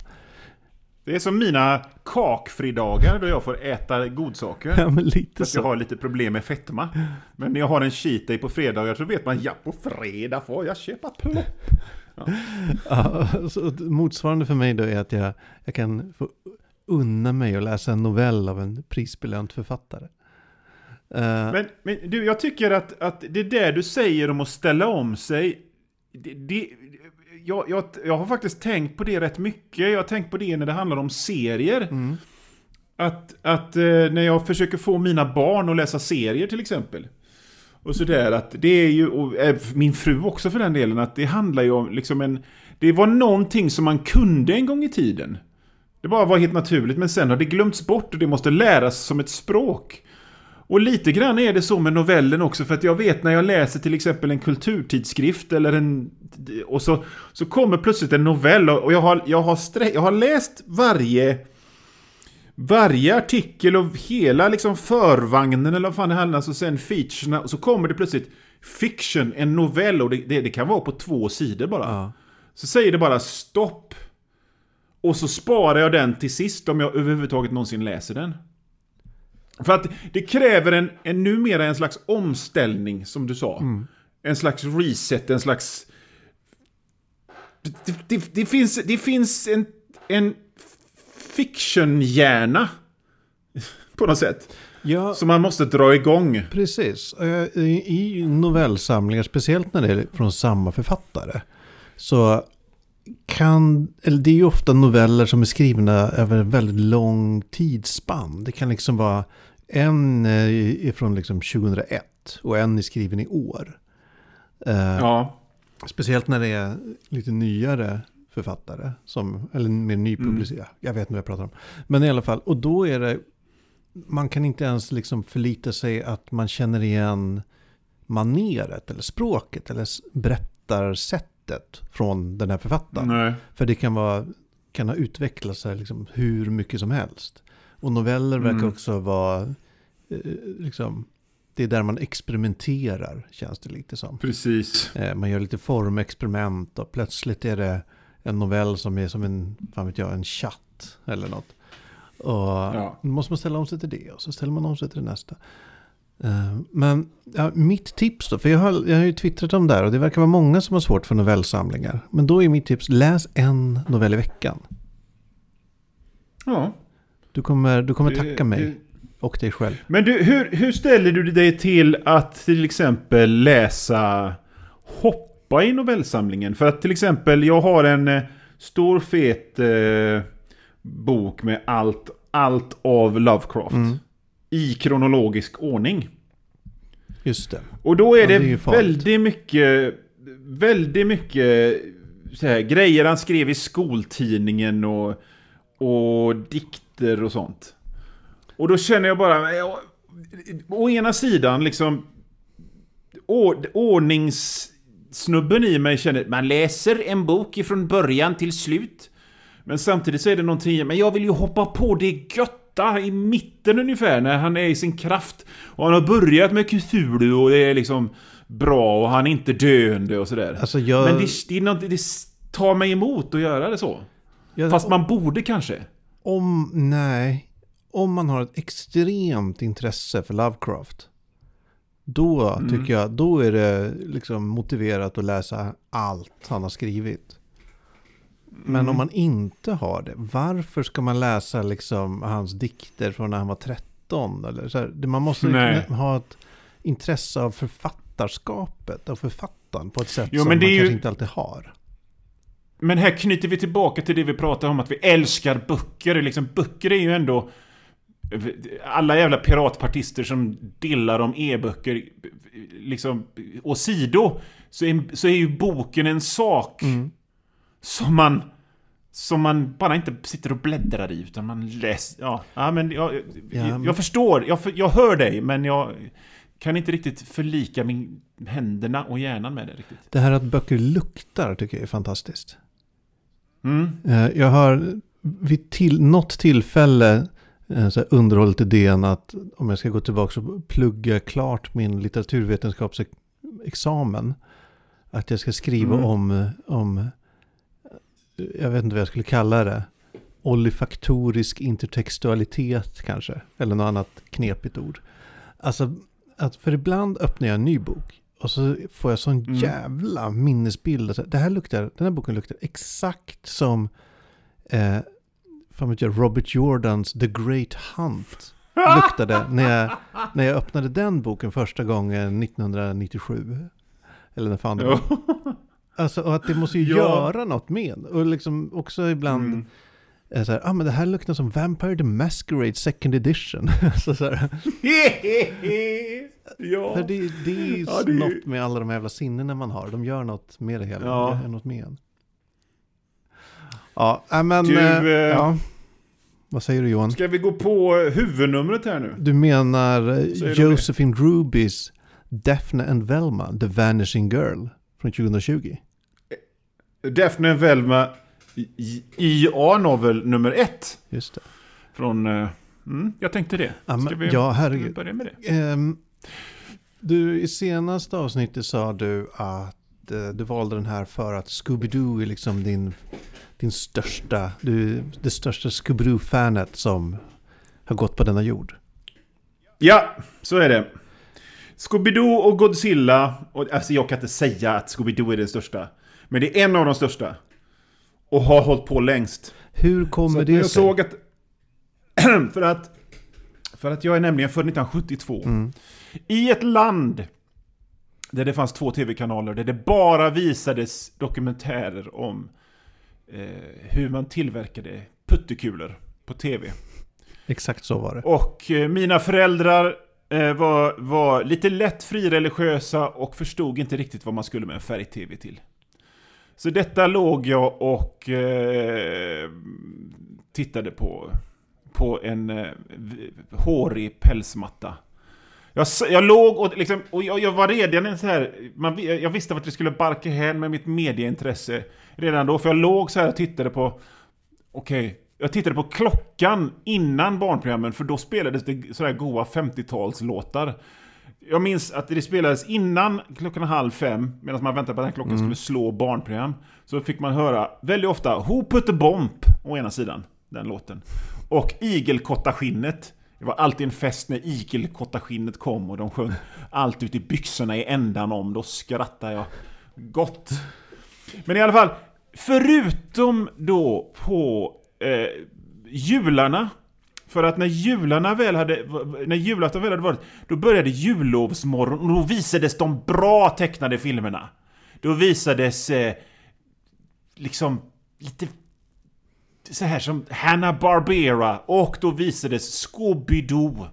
[SPEAKER 2] Det är som mina kakfridagar då jag får äta godsaker.
[SPEAKER 1] Ja, men
[SPEAKER 2] För
[SPEAKER 1] lite
[SPEAKER 2] att jag
[SPEAKER 1] så.
[SPEAKER 2] har lite problem med fetma. Men när jag har en cheat day på fredagar så vet man ja, på fredag får jag köpa plopp.
[SPEAKER 1] Ja, så motsvarande för mig då är att jag, jag kan få unna mig att läsa en novell av en prisbelönt författare. Eh,
[SPEAKER 2] Men, men du, jag tycker att, att det där du säger om att ställa om sig, det, det, jag, jag, jag har faktiskt tänkt på det rätt mycket. Jag har tänkt på det när det handlar om serier.
[SPEAKER 1] mm,
[SPEAKER 2] Att, att eh, när jag försöker få mina barn att läsa serier till exempel. Och sådär att det är ju, och eh, min fru också för den delen, att det handlar ju om liksom en... Det var någonting som man kunde en gång i tiden. Det bara var helt naturligt, men sen har det glömts bort och det måste läras som ett språk. Och lite grann är det så med novellen också, för att jag vet när jag läser till exempel en kulturtidskrift eller en... Och så, så kommer plötsligt en novell och jag har, jag har, strä, jag har läst varje... Varje artikel och hela liksom förvagnen eller vad fan det handlar om, sen featurerna, och så kommer det plötsligt fiction, en novell och det, det, det kan vara på två sidor bara.
[SPEAKER 1] ja.
[SPEAKER 2] Så säger det bara stopp. Och så sparar jag den till sist om jag överhuvudtaget någonsin läser den. För att det kräver en, en numera en slags omställning, som du sa. En slags reset, en slags... Det, det, det finns, det finns en, en fiction-hjärna. På något sätt.
[SPEAKER 1] Ja,
[SPEAKER 2] Som man måste dra igång.
[SPEAKER 1] precis. Eh, I i novellsamlingar, speciellt när det är från samma författare, så kan, eller det är ju ofta noveller som är skrivna över en väldigt lång tidsspann. Det kan liksom vara en eh, är från liksom 2001 och en är skriven i år. Eh,
[SPEAKER 2] Ja.
[SPEAKER 1] Speciellt när det är lite nyare författare, som, eller mer nypublicerade. Jag vet inte vad jag pratar om. Men i alla fall, och då är det, man kan inte ens liksom förlita sig att man känner igen maneret eller språket eller berättarsättet från den här författaren.
[SPEAKER 2] Nej.
[SPEAKER 1] För det kan, vara, kan ha utvecklat sig liksom hur mycket som helst. Och noveller verkar
[SPEAKER 2] Mm.
[SPEAKER 1] också vara, eh, liksom, det är där man experimenterar, känns det lite som.
[SPEAKER 2] Precis.
[SPEAKER 1] Eh, Man gör lite formexperiment och plötsligt är det en novell som är som en, fan vet jag, en chatt eller något. Och
[SPEAKER 2] Ja.
[SPEAKER 1] måste man ställa om sig till det och så ställer man om sig till det nästa. Eh, Men ja, mitt tips då, för jag har, jag har ju twittrat om det här och det verkar vara många som har svårt för novellsamlingar. Men då är mitt tips, läs en novell i veckan.
[SPEAKER 2] Ja.
[SPEAKER 1] Du kommer, du kommer tacka mig och dig själv.
[SPEAKER 2] Men du, hur, hur ställer du dig till att till exempel läsa hoppa i novellsamlingen? För att till exempel, jag har en eh, stor fet eh, bok med allt, allt av Lovecraft.
[SPEAKER 1] Mm.
[SPEAKER 2] I kronologisk ordning.
[SPEAKER 1] Just det.
[SPEAKER 2] Och då är
[SPEAKER 1] Ja,
[SPEAKER 2] det,
[SPEAKER 1] det är
[SPEAKER 2] väldigt mycket, väldigt mycket här, grejer han skrev i skoltidningen och, och dikter och sånt. Och då känner jag bara, ja, å ena sidan liksom, ord, ordningssnubben i mig känner, man läser en bok ifrån början till slut. Men samtidigt så är det någonting, men jag vill ju hoppa på det götta i mitten ungefär när han är i sin kraft. Och han har börjat med Cthulhu och det är liksom bra och han är inte döende och sådär.
[SPEAKER 1] Alltså jag,
[SPEAKER 2] Men det, det, är något, det tar mig emot att göra det så.
[SPEAKER 1] jag,
[SPEAKER 2] Fast man borde kanske.
[SPEAKER 1] Om, nej, om man har ett extremt intresse för Lovecraft. Då
[SPEAKER 2] Mm.
[SPEAKER 1] tycker jag, då är det liksom motiverat att läsa allt han har skrivit. Men
[SPEAKER 2] Mm.
[SPEAKER 1] om man inte har det, varför ska man läsa liksom hans dikter från när han var 13? Eller så här, man måste
[SPEAKER 2] Nej.
[SPEAKER 1] ha ett intresse av författarskapet, av författaren på ett sätt
[SPEAKER 2] Jo,
[SPEAKER 1] som man kanske
[SPEAKER 2] ju-
[SPEAKER 1] inte alltid har.
[SPEAKER 2] Men här knyter vi tillbaka till det vi pratade om, att vi älskar böcker. Liksom, böcker är ju ändå... Alla jävla piratpartister som dillar om e-böcker, liksom, åsido, så är, så är ju boken en sak
[SPEAKER 1] Mm.
[SPEAKER 2] som man... Som man bara inte sitter och bläddrar i, utan man läser... Ja, ja men jag,
[SPEAKER 1] Ja,
[SPEAKER 2] jag,
[SPEAKER 1] men-
[SPEAKER 2] jag förstår, jag, jag hör dig, men jag kan inte riktigt förlika min, händerna och hjärnan med det riktigt.
[SPEAKER 1] Det här att böcker luktar tycker jag är fantastiskt.
[SPEAKER 2] Mm.
[SPEAKER 1] Eh, Jag har vid till, något tillfälle eh, så underhållit idén att om jag ska gå tillbaka och plugga klart min litteraturvetenskapsexamen. Att jag ska skriva
[SPEAKER 2] Mm.
[SPEAKER 1] om, om, eh, jag vet inte vad jag skulle kalla det, olifaktorisk intertextualitet kanske. Eller något annat knepigt ord. Alltså, att för ibland öppnar jag en ny bok och så får jag sån
[SPEAKER 2] Mm.
[SPEAKER 1] jävla minnesbild. Alltså, Det här luktar, den här boken luktar exakt som eh, fan vet jag, Robert Jordans The Great Hunt luktade när jag, när jag öppnade den boken första gången 1997. Eller när fan det var. Alltså, och att det måste ju
[SPEAKER 2] Ja.
[SPEAKER 1] göra något med. Och liksom också ibland
[SPEAKER 2] Mm.
[SPEAKER 1] Är så här, ah, men det här luktar som Vampire the Masquerade second edition. så så här,
[SPEAKER 2] ja.
[SPEAKER 1] för det, det är
[SPEAKER 2] Ja, det är
[SPEAKER 1] något med alla de här jävla sinnena man har. De gör något med det hela.
[SPEAKER 2] Ja.
[SPEAKER 1] De gör något med en. Ja, äh, men...
[SPEAKER 2] Du,
[SPEAKER 1] eh,
[SPEAKER 2] eh,
[SPEAKER 1] ja. Vad säger du Johan?
[SPEAKER 2] Ska vi gå på huvudnumret här nu?
[SPEAKER 1] Du menar eh,
[SPEAKER 2] det?
[SPEAKER 1] Josephine Rubys Daphne and Velma, The Vanishing Girl från 2020?
[SPEAKER 2] Daphne Velma IA novel nummer ett.
[SPEAKER 1] Just det.
[SPEAKER 2] Från... eh, Mm, jag tänkte det. Ska vi,
[SPEAKER 1] ja, herregud.
[SPEAKER 2] börja med det?
[SPEAKER 1] Ehm, du, i senaste avsnittet sa du att eh, du valde den här för att Scooby-Doo är liksom din, din största, du, det största Scooby-Doo-fanet som har gått på denna jord.
[SPEAKER 2] Ja, så är det. Scooby-Doo och Godzilla. Och, alltså jag kan inte säga att Scooby-Doo är den största. Men det är en av de största. Och har hållit på längst.
[SPEAKER 1] Hur kommer det
[SPEAKER 2] jag
[SPEAKER 1] sig?
[SPEAKER 2] såg att... för att... För att jag är nämligen född 1972.
[SPEAKER 1] Mm.
[SPEAKER 2] I ett land där det fanns två tv-kanaler där det bara visades dokumentärer om eh, hur man tillverkade puttekulor på tv.
[SPEAKER 1] Exakt så var det.
[SPEAKER 2] Och eh, mina föräldrar eh, var, var lite lätt frireligiösa och förstod inte riktigt vad man skulle med en färg-tv till. Så detta låg jag och eh, tittade på, på en eh, hårig pälsmatta. Jag, jag låg och, liksom, och jag, jag var redan en så här, man, jag visste att det skulle barka hän med mitt medieintresse redan då, för jag låg så här och tittade på Okej, jag tittade på klockan innan barnprogrammen för då spelades det sådär goa 50-talslåtar. Jag minns att det spelades innan klockan halv fem, medan man väntade på att den klockan skulle slå barnprogram. Så fick man höra väldigt ofta Who put the bomb? Å ena sidan, den låten. Och Igelkottaskinnet. Det var alltid en fest när Igelkottaskinnet kom och de sjöng allt ut i byxorna i ändan om. Då skrattade jag gott. Men i alla fall, förutom då på eh, jularna. För att när jularna väl hade, när julafton väl hade varit, då började jullovsmorgon och då visades de bra tecknade filmerna. Då visades eh, liksom lite så här som Hanna-Barbera och då visades Scooby-Doo.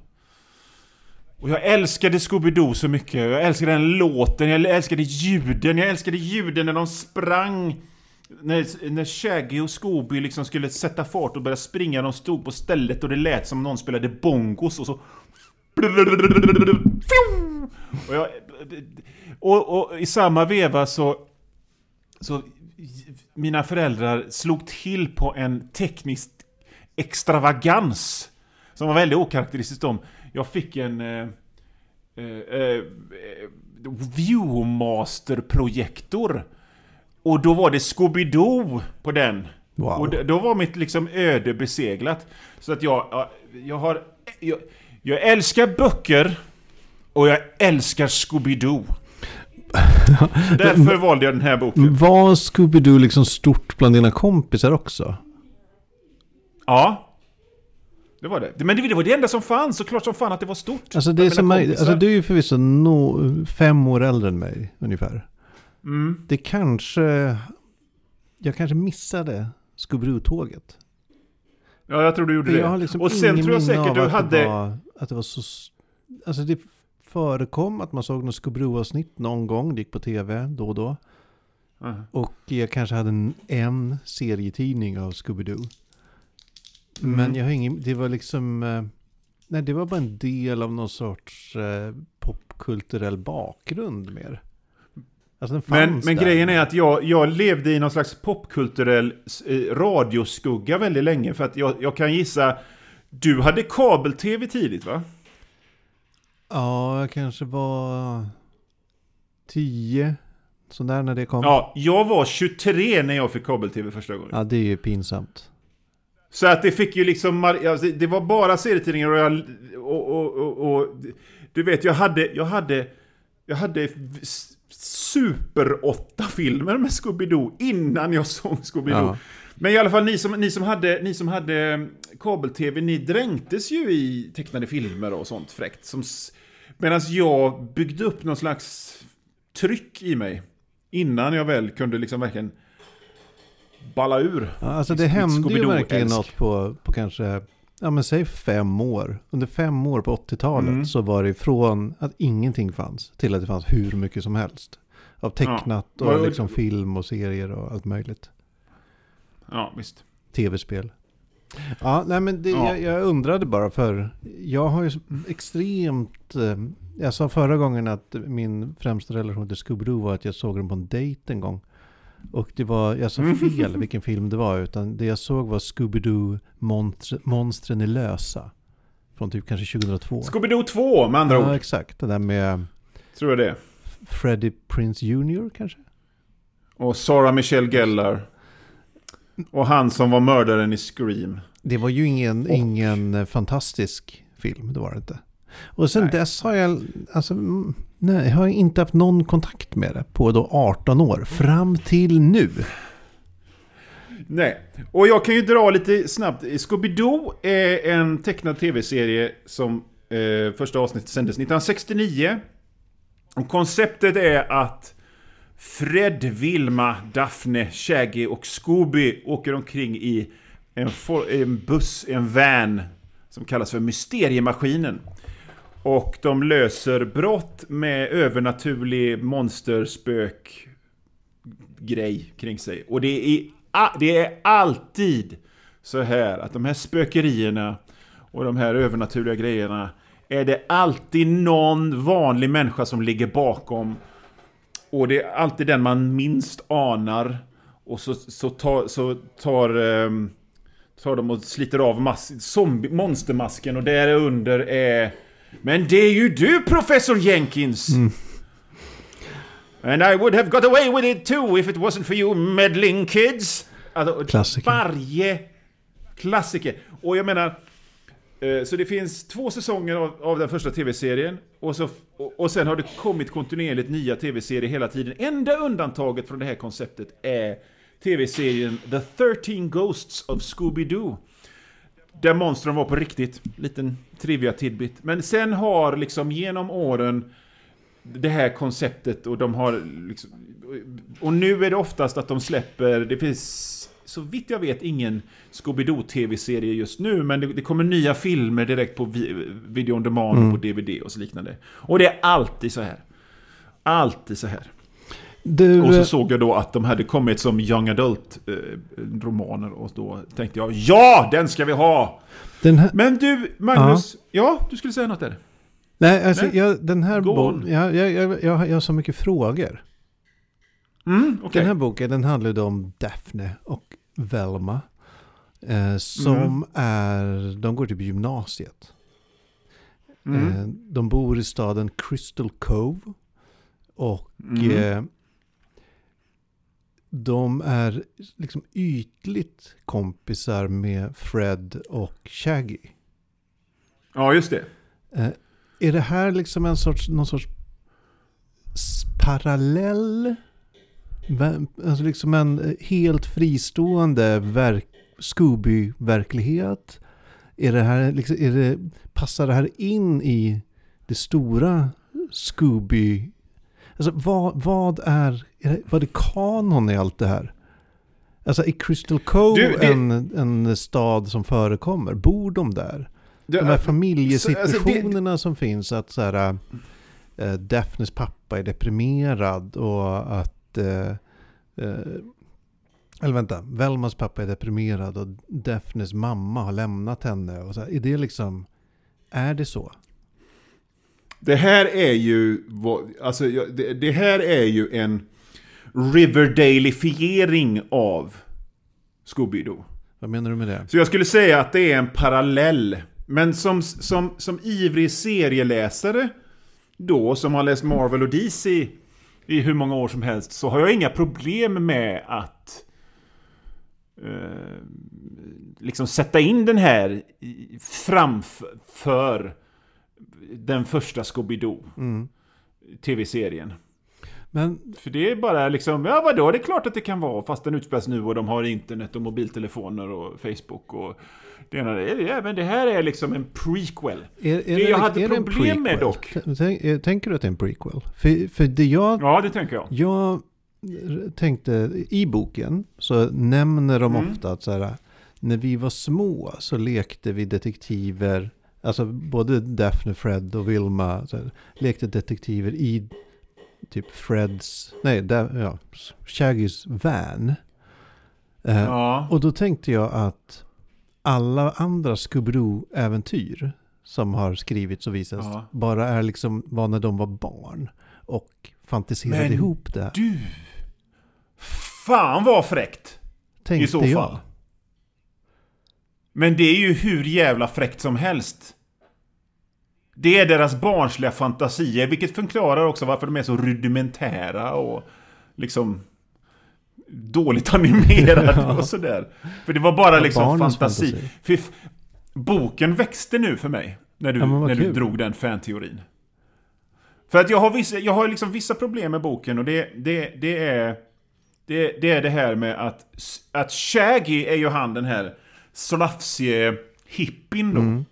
[SPEAKER 2] Och jag älskade Scooby-Doo så mycket. Jag älskade den låten, jag älskade ljuden, jag älskade ljuden när de sprang. När, när Shaggy och Scooby liksom skulle sätta fart och börja springa, de stod på stället och det lät som någon spelade bongos och så... Och, jag, och, och i samma veva så... Så mina föräldrar slog till på en teknisk extravagans. Som var väldigt okaraktäristiskt om. Jag fick en... Eh, eh, eh, eh Viewmaster-projektor. Och då var det Scooby-Doo på den.
[SPEAKER 1] Wow.
[SPEAKER 2] Och då var mitt liksom öde beseglat. Så att jag, ja, jag har... Jag, jag älskar böcker. Och jag älskar Scooby-Doo. Därför valde jag den här boken.
[SPEAKER 1] Var Scooby-Doo liksom stort bland dina kompisar också?
[SPEAKER 2] Ja. Det var det. Men det, var det enda som fanns. Såklart som fan att det var stort.
[SPEAKER 1] Alltså, det är som alltså du är ju förvisso no, fem år äldre än mig ungefär.
[SPEAKER 2] Mm.
[SPEAKER 1] Det kanske... Jag kanske missade Scooby-Doo-tåget.
[SPEAKER 2] Ja, jag tror du gjorde det.
[SPEAKER 1] liksom
[SPEAKER 2] och sen tror jag säkert du hade...
[SPEAKER 1] Det var, att det var så... Alltså det förekom att man såg något Scooby-Doo-avsnitt någon gång. Det gick på tv då och då.
[SPEAKER 2] Ja.
[SPEAKER 1] Och jag kanske hade en, en serietidning av Scooby-Doo.
[SPEAKER 2] Mm.
[SPEAKER 1] Men jag har ingen... Det var liksom... eh, Nej, det var bara en del av någon sorts eh, popkulturell bakgrund mer. Alltså
[SPEAKER 2] Men, men grejen är att jag, jag levde i någon slags popkulturell eh, radioskugga väldigt länge. För att jag, jag kan gissa... Du hade kabel-tv tidigt va?
[SPEAKER 1] Ja, jag kanske var tio. Sådär när det kom.
[SPEAKER 2] Ja, jag var 23 när jag fick kabel-tv första gången.
[SPEAKER 1] Ja, det är ju pinsamt.
[SPEAKER 2] Så att det fick ju liksom... Alltså, det var bara serietidningar och jag... Och, och, och, och, du vet, jag hade... Jag hade... Jag hade Super 8-filmer med Scooby-Doo innan jag såg Scooby-Doo.
[SPEAKER 1] Ja.
[SPEAKER 2] Men i alla fall, ni som, ni som hade, ni som hade mm, kabel-tv, ni dränktes ju i tecknade filmer och sånt fräckt. Som, Medan jag byggde upp någon slags tryck i mig. Innan jag väl kunde liksom verkligen balla ur.
[SPEAKER 1] Ja, alltså det hände ju verkligen något på, på kanske, ja men säg fem år. Under fem år på 80-talet
[SPEAKER 2] Mm.
[SPEAKER 1] så var det från att ingenting fanns till att det fanns hur mycket som helst. Av tecknat
[SPEAKER 2] Ja.
[SPEAKER 1] och liksom film och serier och allt möjligt.
[SPEAKER 2] Ja, visst.
[SPEAKER 1] Tv-spel. Ja, nej men det,
[SPEAKER 2] Ja.
[SPEAKER 1] jag, jag undrade bara för jag har ju så extremt... Eh, jag sa förra gången att min främsta relation till Scooby-Doo var att jag såg den på en dejt en gång. Och det var, jag sa
[SPEAKER 2] Mm.
[SPEAKER 1] fel vilken film det var, utan det jag såg var Scooby-Doo monstr, Monstren är lösa. Från typ kanske 2002.
[SPEAKER 2] Scooby-Doo 2 med andra
[SPEAKER 1] Ja,
[SPEAKER 2] ord.
[SPEAKER 1] exakt. Det där med
[SPEAKER 2] Tror jag det.
[SPEAKER 1] Freddie Prince Jr. kanske?
[SPEAKER 2] Och Sarah Michelle Gellar. Och han som var mördaren i Scream.
[SPEAKER 1] Det var ju ingen,
[SPEAKER 2] Och-
[SPEAKER 1] ingen fantastisk film, det var det inte. Och sen
[SPEAKER 2] Nej.
[SPEAKER 1] dess har jag, alltså, mm, nej, jag har inte haft någon kontakt med det på då 18 år. Fram till nu.
[SPEAKER 2] Nej, och jag kan ju dra lite snabbt. Scooby-Doo är en tecknad tv-serie som eh, första avsnittet sändes 1969. Och konceptet är att Fred, Vilma, Daphne, Shaggy och Scooby åker omkring i en, en buss, en van, som kallas för Mysteriemaskinen. Och de löser brott med övernaturlig monsterspök grej kring sig. Och det är, det är alltid så här att de här spökerierna och de här övernaturliga grejerna är det alltid någon vanlig människa som ligger bakom. Och det är alltid den man minst anar. Och så, så tar, så tar, ehm, tar de och sliter av mask, zombie, monstermasken och där under är... Men det är ju du professor Jenkins! And I would have got away with it too if it wasn't for you meddling kids. Alltså,
[SPEAKER 1] Klassiker.
[SPEAKER 2] Varje klassiker. Och jag menar, eh, så det finns två säsonger av, av den första tv-serien. Och, så, och, och sen har det kommit kontinuerligt nya tv-serier hela tiden. Enda undantaget från det här konceptet är tv-serien The 13 Ghosts of Scooby-Doo. Där monstren var på riktigt. Liten trivia tidbit. Men sen har liksom genom åren det här konceptet och de har liksom, Och nu är det oftast att de släpper, det finns så vitt jag vet ingen Scooby-Doo tv-serie just nu, men det, det kommer nya filmer direkt på vi, video on demand och på DVD och så liknande. Och det är alltid så här. Alltid så här.
[SPEAKER 1] Du,
[SPEAKER 2] Och så
[SPEAKER 1] eh,
[SPEAKER 2] såg jag då att de hade kommit som young adult eh, och då tänkte jag ja, den ska vi ha!
[SPEAKER 1] här,
[SPEAKER 2] Men du, Magnus, ja, du skulle säga något där?
[SPEAKER 1] nej, alltså,
[SPEAKER 2] Nej.
[SPEAKER 1] Jag, den här boken, jag, jag, jag, jag, har- så mycket frågor.
[SPEAKER 2] Mm, okej.
[SPEAKER 1] Den här boken den då om Daphne och Velma. Eh, som
[SPEAKER 2] Mm.
[SPEAKER 1] är, de går till gymnasiet.
[SPEAKER 2] Mm.
[SPEAKER 1] Eh, de bor i staden Crystal Cove. Och
[SPEAKER 2] Mm.
[SPEAKER 1] eh, de är liksom ytligt kompisar med Fred och Shaggy.
[SPEAKER 2] Ja, just det.
[SPEAKER 1] Eh, är det här liksom en sorts, någon sorts parallell? Alltså liksom en eh, helt fristående verk, Scooby-verklighet? Är det här liksom, är det, passar det här in i det stora Scooby? Alltså vad, vad är, vad är kanon i allt det här? Alltså är Crystal Cove
[SPEAKER 2] Du, det-
[SPEAKER 1] en, en stad som förekommer? Bor de där?
[SPEAKER 2] Det-
[SPEAKER 1] de här
[SPEAKER 2] Så,
[SPEAKER 1] familjesituationerna som finns. Att så här, äh, Daphnes pappa är deprimerad och att... Äh, äh, eller vänta, Velmas pappa är deprimerad och Daphnes mamma har lämnat henne. Och så här, är det liksom... Är det så?
[SPEAKER 2] Det här är ju, alltså, det, det här är ju en Riverdalifiering av Scooby-Doo.
[SPEAKER 1] Vad menar du med det?
[SPEAKER 2] Så jag skulle säga att det är en parallell. Men som, som, som ivrig serieläsare då, som har läst Marvel och DC i hur många år som helst, så har jag inga problem med att eh, liksom sätta in den här i- framför den första Scooby-Doo
[SPEAKER 1] Mm.
[SPEAKER 2] tv-serien.
[SPEAKER 1] Men
[SPEAKER 2] För det är bara liksom, ja vadå, det är klart att det kan vara, fast den utspelas nu och de har internet och mobiltelefoner och Facebook och det ena, det, ja, men det här är liksom en prequel.
[SPEAKER 1] är, är
[SPEAKER 2] Det jag hade
[SPEAKER 1] det
[SPEAKER 2] problem med dock.
[SPEAKER 1] Tänk, eh, tänker du att det är en prequel? För, för det jag
[SPEAKER 2] Ja, det tänker jag.
[SPEAKER 1] Jag tänkte, i boken så nämner de
[SPEAKER 2] Mm.
[SPEAKER 1] ofta att så här, när vi var små så lekte vi detektiver, alltså både Daphne, Fred och Vilma så här, lekte detektiver i typ Freds, nej, da, ja, Shaggys van. Eh,
[SPEAKER 2] Ja.
[SPEAKER 1] Och då tänkte jag att alla andra Scooby-Doo-äventyr som har skrivits och visats
[SPEAKER 2] Ja.
[SPEAKER 1] bara är liksom var när de var barn och fantiserade
[SPEAKER 2] Men
[SPEAKER 1] ihop det.
[SPEAKER 2] Du! Fan vad fräckt!
[SPEAKER 1] Tänkte
[SPEAKER 2] I så
[SPEAKER 1] jag.
[SPEAKER 2] Men det är ju hur jävla fräckt som helst. Det är deras barnsliga fantasier, vilket förklarar också varför de är så rudimentära och liksom dåligt animerade och sådär. För det var bara liksom fantasi.
[SPEAKER 1] fantasi.
[SPEAKER 2] Boken växte nu för mig. När du,
[SPEAKER 1] Ja,
[SPEAKER 2] när du drog den fanteorin. För att jag har vissa, jag har liksom vissa problem med boken och det, det, det är... Det, det är det här med att, att Shaggy är ju han den här slafsige hippien då.
[SPEAKER 1] Mm.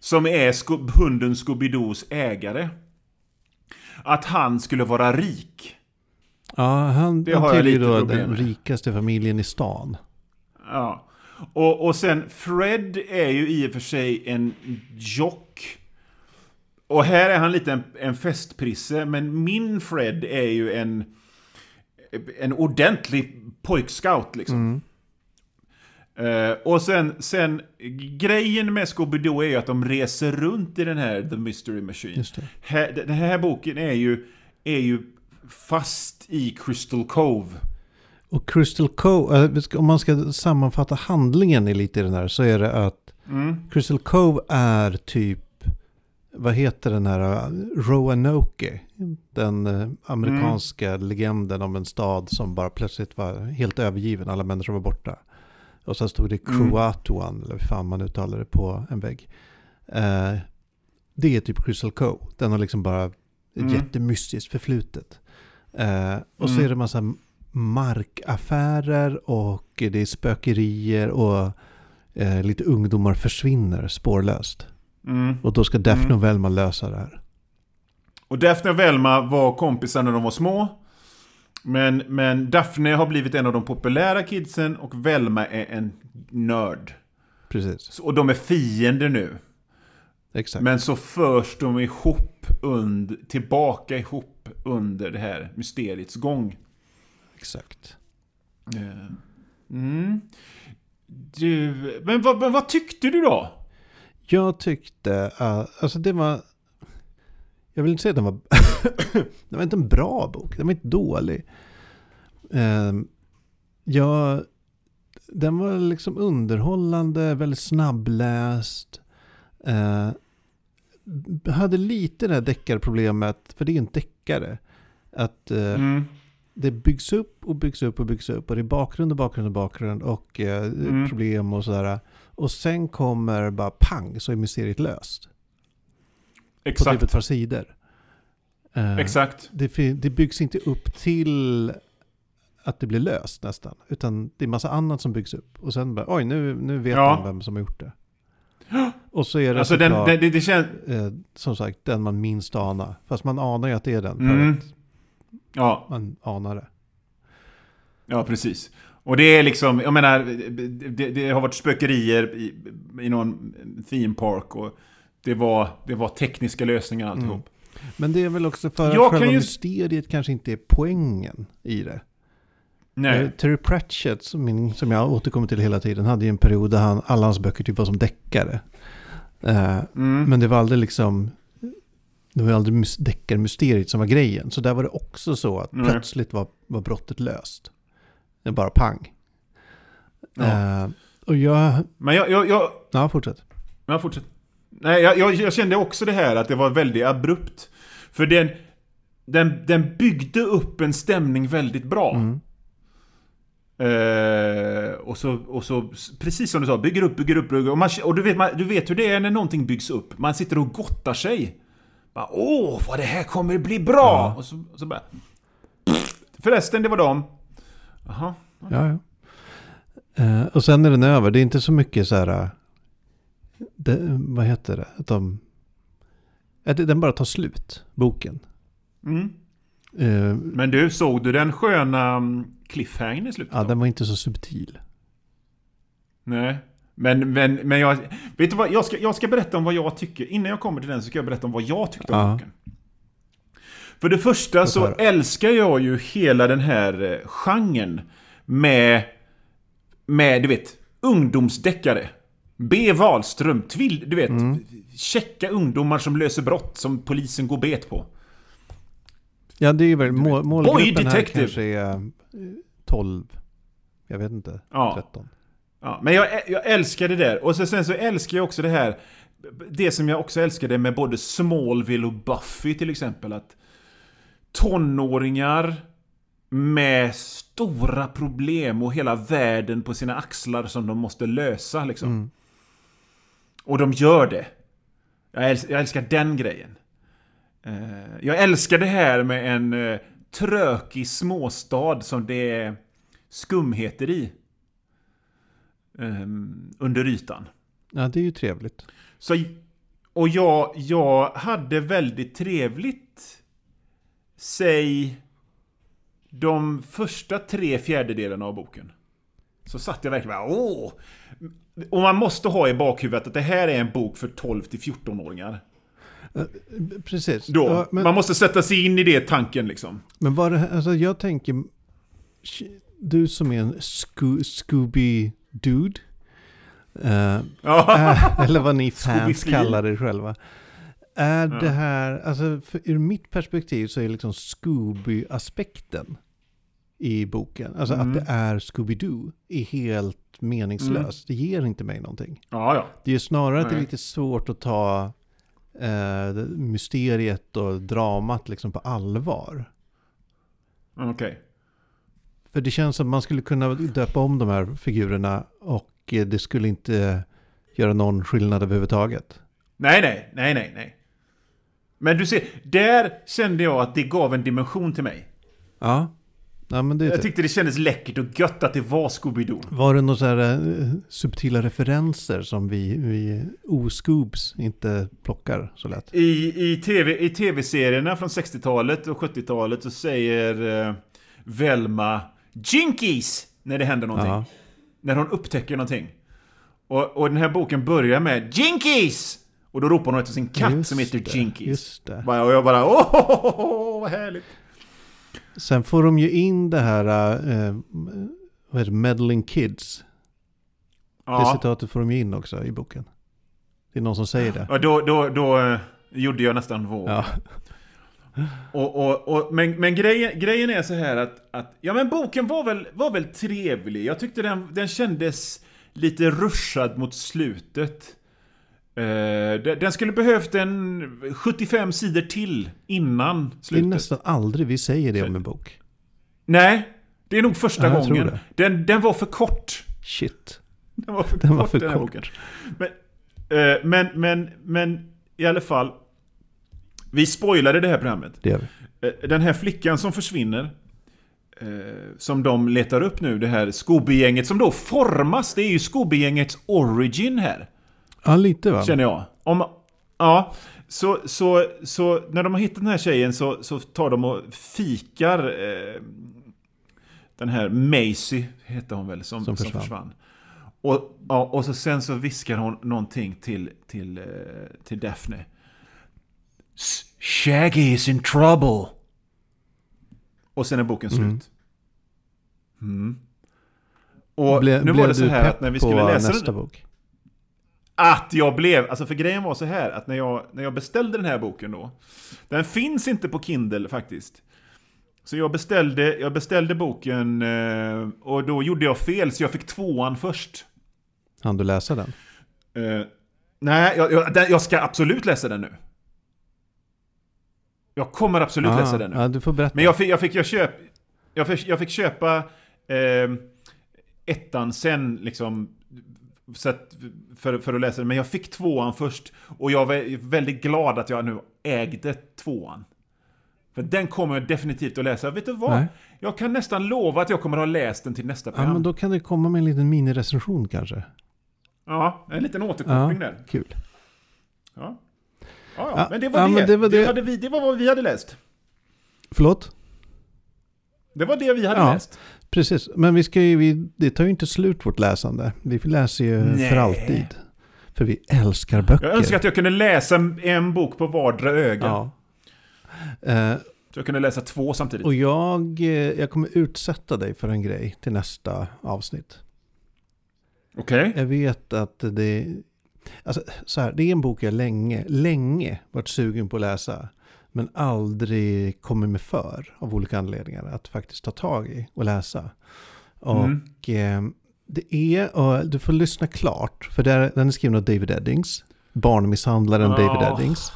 [SPEAKER 2] Som är Sco- hunden Scooby-Doos ägare. Att han skulle vara rik.
[SPEAKER 1] Ja, han,
[SPEAKER 2] Det
[SPEAKER 1] han
[SPEAKER 2] har jag lite
[SPEAKER 1] då
[SPEAKER 2] problem
[SPEAKER 1] den rikaste familjen i stan.
[SPEAKER 2] Ja. Och, och sen Fred är ju i och för sig en jock. Och här är han lite en, en festprisse, men min Fred är ju en, en ordentlig pojkscout liksom. Eh, och sen, sen, grejen med Scooby-Doo är ju att de reser runt i den här The Mystery Machine. Här, den här boken är ju, är ju fast i Crystal Cove.
[SPEAKER 1] Och Crystal Cove, eh, om man ska sammanfatta handlingen i lite i den här så är det att
[SPEAKER 2] Mm.
[SPEAKER 1] Crystal Cove är typ, vad heter den här, eh, Roanoke? Den amerikanska
[SPEAKER 2] Mm.
[SPEAKER 1] legenden om en stad som bara plötsligt var helt övergiven, alla människor var borta. Och sen stod det
[SPEAKER 2] Mm.
[SPEAKER 1] Croatoan, eller hur fan man uttalar det, på en vägg. Eh, det är typ Crystal Cove. Den har liksom bara ett
[SPEAKER 2] Mm.
[SPEAKER 1] jättemystiskt förflutet. Eh, och så
[SPEAKER 2] Mm.
[SPEAKER 1] är det massa markaffärer och det är spökerier och eh, lite ungdomar försvinner spårlöst.
[SPEAKER 2] Mm.
[SPEAKER 1] Och då ska Daphne
[SPEAKER 2] Mm.
[SPEAKER 1] och Velma lösa det här.
[SPEAKER 2] Och Daphne och Velma var kompisar när de var små. Men, men Daphne har blivit en av de populära kidsen och Velma är en nörd.
[SPEAKER 1] Precis,
[SPEAKER 2] Och de är fiender nu.
[SPEAKER 1] exakt.
[SPEAKER 2] Men så förs de ihop under, tillbaka ihop under det här mysteriets gång.
[SPEAKER 1] exakt.
[SPEAKER 2] Eh, Mm. Du, men vad, vad tyckte du då?
[SPEAKER 1] Jag tyckte att, alltså det var, jag vill inte säga att den var, det var inte en bra bok, den var inte dålig. Um, jag, den var liksom underhållande, väldigt snabbläst. Uh, hade lite det här deckarproblemet, för det är ju en deckare. Att eh,
[SPEAKER 2] Mm.
[SPEAKER 1] det byggs upp och byggs upp och byggs upp. Och det är bakgrund och bakgrund och bakgrund och eh,
[SPEAKER 2] Mm.
[SPEAKER 1] problem och sådär. Och sen kommer bara pang så är mysteriet löst. På typ
[SPEAKER 2] Exakt.
[SPEAKER 1] ett par sidor. Eh,
[SPEAKER 2] Exakt.
[SPEAKER 1] det, det byggs inte upp till att det blir löst nästan. Utan det är massa annat som byggs upp. Och sen bara, oj nu, nu vet
[SPEAKER 2] Ja.
[SPEAKER 1] man vem som har gjort det. Och så är det
[SPEAKER 2] Alltså
[SPEAKER 1] såklart,
[SPEAKER 2] den, det, det känns...
[SPEAKER 1] eh, som sagt, den man minst anar. Fast man anar ju att det är den. För
[SPEAKER 2] Mm.
[SPEAKER 1] att
[SPEAKER 2] Ja,
[SPEAKER 1] man anar det.
[SPEAKER 2] ja, precis. Och det är liksom, jag menar, det, det har varit spökerier i, i någon theme park och det var, det var tekniska lösningar alltihop.
[SPEAKER 1] Men det är väl också för
[SPEAKER 2] Jag
[SPEAKER 1] att själva
[SPEAKER 2] ju-
[SPEAKER 1] mysteriet kanske inte är poängen i det.
[SPEAKER 2] Nej.
[SPEAKER 1] Eh, Terry Pratchett, som, min, som jag återkommer till hela tiden, hade ju en period där han, alla hans böcker typ var som deckare. Eh,
[SPEAKER 2] Mm.
[SPEAKER 1] Men det var aldrig liksom, det var aldrig mys- deckarmysteriet som var grejen. Så där var det också så att
[SPEAKER 2] Nej.
[SPEAKER 1] plötsligt var, var brottet löst. Det är bara pang.
[SPEAKER 2] Ja.
[SPEAKER 1] Eh, och jag,
[SPEAKER 2] Men jag, jag, jag,
[SPEAKER 1] ja fortsätt.
[SPEAKER 2] Ja, fortsätt. Nej, jag, jag, kände också det här att det var väldigt abrupt. För den, den, den byggde upp en stämning väldigt bra.
[SPEAKER 1] Mm.
[SPEAKER 2] Eh, och, så, och så, precis som du sa, bygger upp, bygger upp, bygger upp. Och, man, och du, vet, man, du vet hur det är när någonting byggs upp. Man sitter och gottar sig. Bara, Åh, vad det här kommer bli bra!
[SPEAKER 1] Ja.
[SPEAKER 2] Och, så, och så bara... Förresten, det var dem. Jaha.
[SPEAKER 1] Ja, ja. Eh, och sen är den över. Det är inte så mycket så här... Det, vad heter det? Att de... det- Den bara tar slut, boken.
[SPEAKER 2] Mm.
[SPEAKER 1] Eh,
[SPEAKER 2] Men du, såg du den sköna mm, cliffhangern i slutet?
[SPEAKER 1] ja,
[SPEAKER 2] då?
[SPEAKER 1] den var inte så subtil.
[SPEAKER 2] Nej. Men, men, men jag... Vet du vad? Jag ska, jag ska berätta om vad jag tycker. Innan jag kommer till den så ska jag berätta om vad jag tyckte om
[SPEAKER 1] Ja.
[SPEAKER 2] boken. För det första så älskar jag ju hela den här eh, genren med... Med, du vet, ungdomsdeckare. B. Wahlström, tvill, du vet,
[SPEAKER 1] Mm.
[SPEAKER 2] checka ungdomar som löser brott som polisen går bet på.
[SPEAKER 1] Ja, det är väl mål, målgruppen här
[SPEAKER 2] Detective.
[SPEAKER 1] kanske är eh, 12. Jag vet inte.
[SPEAKER 2] Ja.
[SPEAKER 1] 13.
[SPEAKER 2] Ja, men jag, jag älskar det där. Och så, sen så älskar jag också det här. Det som jag också älskade med både Smallville och Buffy till exempel. Att tonåringar med stora problem och hela världen på sina axlar som de måste lösa liksom.
[SPEAKER 1] Mm.
[SPEAKER 2] Och de gör det. Jag, äls jag älskar den grejen. Eh, jag älskar det här med en eh, trökig småstad som det är skumheter i. Ehm, under ytan.
[SPEAKER 1] Ja, det är ju trevligt.
[SPEAKER 2] Så, och jag, jag hade väldigt trevligt, säg, de första tre fjärdedelarna av boken. Så satt jag verkligen bara, åh! Och man måste ha i bakhuvudet att det här är en bok för 12 till 14-åringar.
[SPEAKER 1] Precis.
[SPEAKER 2] Då,
[SPEAKER 1] Ja, men,
[SPEAKER 2] Man måste sätta sig in i det tanken liksom.
[SPEAKER 1] men var det, alltså jag tänker, du som är en Sco- Scooby-dude, eh, är, eller vad ni fans kallar det själva. Är
[SPEAKER 2] Ja.
[SPEAKER 1] det här, alltså för, ur mitt perspektiv så är liksom Scooby-aspekten i boken, alltså
[SPEAKER 2] Mm.
[SPEAKER 1] att det är Scooby-Doo, är helt meningslöst. Det ger inte mig någonting.
[SPEAKER 2] ja, ja.
[SPEAKER 1] Det är snarare att det är
[SPEAKER 2] Nej.
[SPEAKER 1] lite svårt att ta eh, mysteriet och dramat liksom på allvar.
[SPEAKER 2] Okej.
[SPEAKER 1] För det känns som att man skulle kunna döpa om de här figurerna och eh, det skulle inte göra någon skillnad överhuvudtaget.
[SPEAKER 2] Nej, nej, nej, nej, nej. Men du ser, där kände jag att det gav en dimension till mig.
[SPEAKER 1] Ja, ja men det
[SPEAKER 2] Jag
[SPEAKER 1] typ.
[SPEAKER 2] tyckte det kändes läckert och gött att det var Scooby-Doo.
[SPEAKER 1] Var det några så här eh, subtila referenser som vi, vi oscoobs inte plockar så lätt?
[SPEAKER 2] I, i, TV, I tv-serierna från 60-talet och 70-talet så säger eh, Velma Jinkies när det händer någonting.
[SPEAKER 1] Ja.
[SPEAKER 2] När hon upptäcker någonting. Och, och den här boken börjar med Jinkies! Och då ropar hon efter sin katt
[SPEAKER 1] Just
[SPEAKER 2] som heter
[SPEAKER 1] det,
[SPEAKER 2] Jinkies.
[SPEAKER 1] Just det.
[SPEAKER 2] Och jag bara åh, vad härligt.
[SPEAKER 1] Sen får de ju in det här, eh, vad heter det, meddling kids. Det
[SPEAKER 2] Ja,
[SPEAKER 1] citatet får de ju in också i boken. Det är någon som säger det.
[SPEAKER 2] och då, då, då eh, gjorde jag nästan våg.
[SPEAKER 1] Ja,
[SPEAKER 2] Och, och, och, men men grejen, grejen är så här att, att ja men boken var väl, var väl trevlig. Jag tyckte den, den kändes lite rushad mot slutet. Eh, den, skulle behövt en 75 sidor till innan
[SPEAKER 1] det är
[SPEAKER 2] slutet.
[SPEAKER 1] nästan aldrig vi säger det om en bok.
[SPEAKER 2] Nej, det är nog första
[SPEAKER 1] Ja,
[SPEAKER 2] gången. Den, den var för kort.
[SPEAKER 1] Shit.
[SPEAKER 2] Den var för
[SPEAKER 1] Den
[SPEAKER 2] kort
[SPEAKER 1] var för
[SPEAKER 2] den här
[SPEAKER 1] kort.
[SPEAKER 2] boken. Men, eh, men, men, men i alla fall. Vi spoilade det här programmet.
[SPEAKER 1] Det gör vi.
[SPEAKER 2] Eh, Den här flickan som försvinner. Som de letar upp nu, det här Scooby-gänget som då formas. Det är ju Scooby-gängets origin här.
[SPEAKER 1] Ja, lite va?
[SPEAKER 2] Känner jag. Om, ja, så, så, så när de har hittat den här tjejen så, så tar de och fikar eh, den här Macy, heter hon väl, som,
[SPEAKER 1] Som
[SPEAKER 2] som,
[SPEAKER 1] försvann.
[SPEAKER 2] försvann. Och, ja, och så sen så viskar hon någonting till, till, eh, till Daphne. "S- Shaggy is in trouble. Och sen är boken slut.
[SPEAKER 1] Mm.
[SPEAKER 2] Mm. Och
[SPEAKER 1] Ble,
[SPEAKER 2] nu var
[SPEAKER 1] blev
[SPEAKER 2] det så här att när vi skulle läsa
[SPEAKER 1] nästa
[SPEAKER 2] den,
[SPEAKER 1] bok?
[SPEAKER 2] Att jag blev, alltså för grejen var så här att när jag, när jag beställde den här boken då, den finns inte på Kindle faktiskt. Så jag beställde, jag beställde boken eh, och då gjorde jag fel så jag fick tvåan först.
[SPEAKER 1] Han du läsa den?
[SPEAKER 2] Eh, nej, jag, jag, den, jag ska absolut läsa den nu. Jag kommer absolut
[SPEAKER 1] Ah,
[SPEAKER 2] läsa den nu.
[SPEAKER 1] Ja, du får berätta.
[SPEAKER 2] Men jag fick, jag fick, jag köp, jag fick, jag fick köpa eh, ettan sen liksom så för, för att läsa den. Men jag fick tvåan först. Och jag var väldigt glad att jag nu ägde tvåan. För den kommer jag definitivt att läsa. Vet du vad?
[SPEAKER 1] Nej.
[SPEAKER 2] Jag kan nästan lova att jag kommer att ha läst den till nästa
[SPEAKER 1] Ja,
[SPEAKER 2] program.
[SPEAKER 1] men då kan det komma med en liten minirecension kanske.
[SPEAKER 2] Ja, en liten återkoppling
[SPEAKER 1] Ja,
[SPEAKER 2] där.
[SPEAKER 1] kul.
[SPEAKER 2] Ja. Ja, ja,
[SPEAKER 1] Ja,
[SPEAKER 2] men det var
[SPEAKER 1] ja,
[SPEAKER 2] det.
[SPEAKER 1] men det var
[SPEAKER 2] det.
[SPEAKER 1] det.
[SPEAKER 2] hade vi, det var vad vi hade läst.
[SPEAKER 1] Förlåt?
[SPEAKER 2] Det var det vi hade
[SPEAKER 1] Ja.
[SPEAKER 2] läst.
[SPEAKER 1] Precis, men vi ska ju, vi, det tar ju inte slut vårt läsande. Vi läser ju
[SPEAKER 2] Nej.
[SPEAKER 1] för alltid. För vi älskar böcker.
[SPEAKER 2] Jag önskar att jag kunde läsa en bok på vardera öga.
[SPEAKER 1] Ja. Eh,
[SPEAKER 2] Så jag kunde läsa två samtidigt.
[SPEAKER 1] och jag, eh, jag kommer utsätta dig för en grej till nästa avsnitt.
[SPEAKER 2] Okej.
[SPEAKER 1] Jag vet att det... Alltså, så här, det är en bok jag länge, länge varit sugen på att läsa. Men aldrig kommit med för av olika anledningar att faktiskt ta tag i och läsa. Och
[SPEAKER 2] Mm.
[SPEAKER 1] eh, det är, och du får lyssna klart, för det är, den är skriven av David Eddings. Barnmisshandlaren
[SPEAKER 2] Ja.
[SPEAKER 1] David Eddings.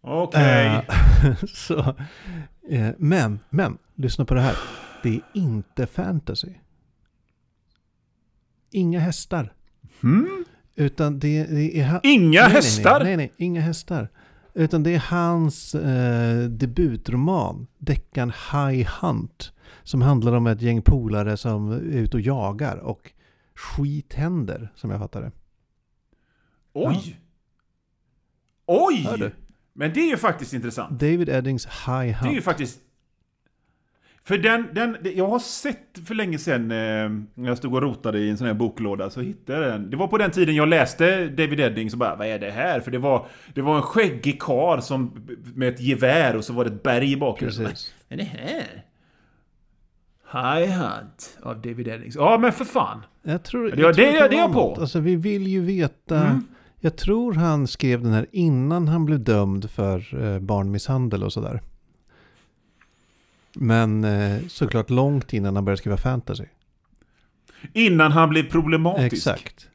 [SPEAKER 2] Okej.
[SPEAKER 1] Eh, så, eh, men, men, lyssna på det här. Det är inte fantasy. Inga hästar.
[SPEAKER 2] Hmm?
[SPEAKER 1] Utan det, det är.
[SPEAKER 2] Inga
[SPEAKER 1] nej,
[SPEAKER 2] hästar?
[SPEAKER 1] Nej, nej, nej, inga hästar. Utan det är hans eh, debutroman, deckaren High Hunt. Som handlar om ett gäng polare som är ute och jagar och skit händer, som jag fattar det.
[SPEAKER 2] Oj! Oj!
[SPEAKER 1] Hör du?
[SPEAKER 2] Men det är ju faktiskt intressant.
[SPEAKER 1] David Eddings High
[SPEAKER 2] Det är ju
[SPEAKER 1] Hunt.
[SPEAKER 2] faktiskt... För den, den, det- jag har sett för länge sedan, eh, när jag stod och rotade i en sån här boklåda, så hittade jag den. Det var på den tiden jag läste David Eddings och bara, vad är det här? För det var, det var en skäggig karl som, med ett gevär och så var det ett berg i bakgrunden.
[SPEAKER 1] Precis.
[SPEAKER 2] Vad är det här? High Hunt av David Eddings. Ja, men för fan.
[SPEAKER 1] Jag tror,
[SPEAKER 2] Det-
[SPEAKER 1] jag tror
[SPEAKER 2] det- det är jag på.
[SPEAKER 1] Alltså vi vill ju veta.
[SPEAKER 2] Mm.
[SPEAKER 1] Jag tror han skrev den här innan han blev dömd för eh, barnmisshandel och sådär. Men eh, såklart långt innan han började skriva fantasy.
[SPEAKER 2] Innan han blev problematisk.
[SPEAKER 1] Exakt.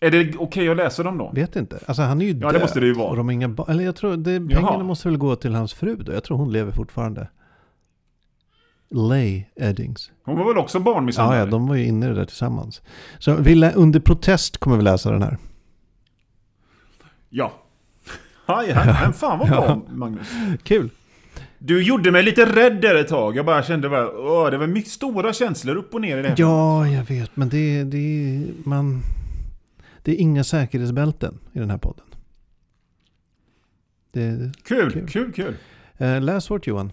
[SPEAKER 2] Är det okej att läsa dem då?
[SPEAKER 1] Vet inte. Alltså han är ju
[SPEAKER 2] Ja, det
[SPEAKER 1] död.
[SPEAKER 2] måste det ju vara.
[SPEAKER 1] Och de har inga. Eller jag tror det,
[SPEAKER 2] Jaha.
[SPEAKER 1] pengarna måste väl gå till hans fru då. Jag tror hon lever fortfarande. Lay Eddings.
[SPEAKER 2] Hon var väl också
[SPEAKER 1] Ja,
[SPEAKER 2] barnmisshandlare?
[SPEAKER 1] ja, de var ju inne i det där tillsammans. Så vi under protest kommer vi läsa den här.
[SPEAKER 2] Ja. Aj, han, han fan vad bra,
[SPEAKER 1] Ja.
[SPEAKER 2] Magnus.
[SPEAKER 1] Kul.
[SPEAKER 2] Du gjorde mig lite rädd där ett tag. Jag bara kände bara, åh, det var mycket stora känslor upp och ner i det här.
[SPEAKER 1] Ja, jag vet. Men det, det, man, det är inga säkerhetsbälten i den här podden. Det,
[SPEAKER 2] Kul,
[SPEAKER 1] Kul.
[SPEAKER 2] kul, kul.
[SPEAKER 1] eh, läs hårt Johan.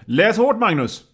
[SPEAKER 2] Läs hårt Magnus!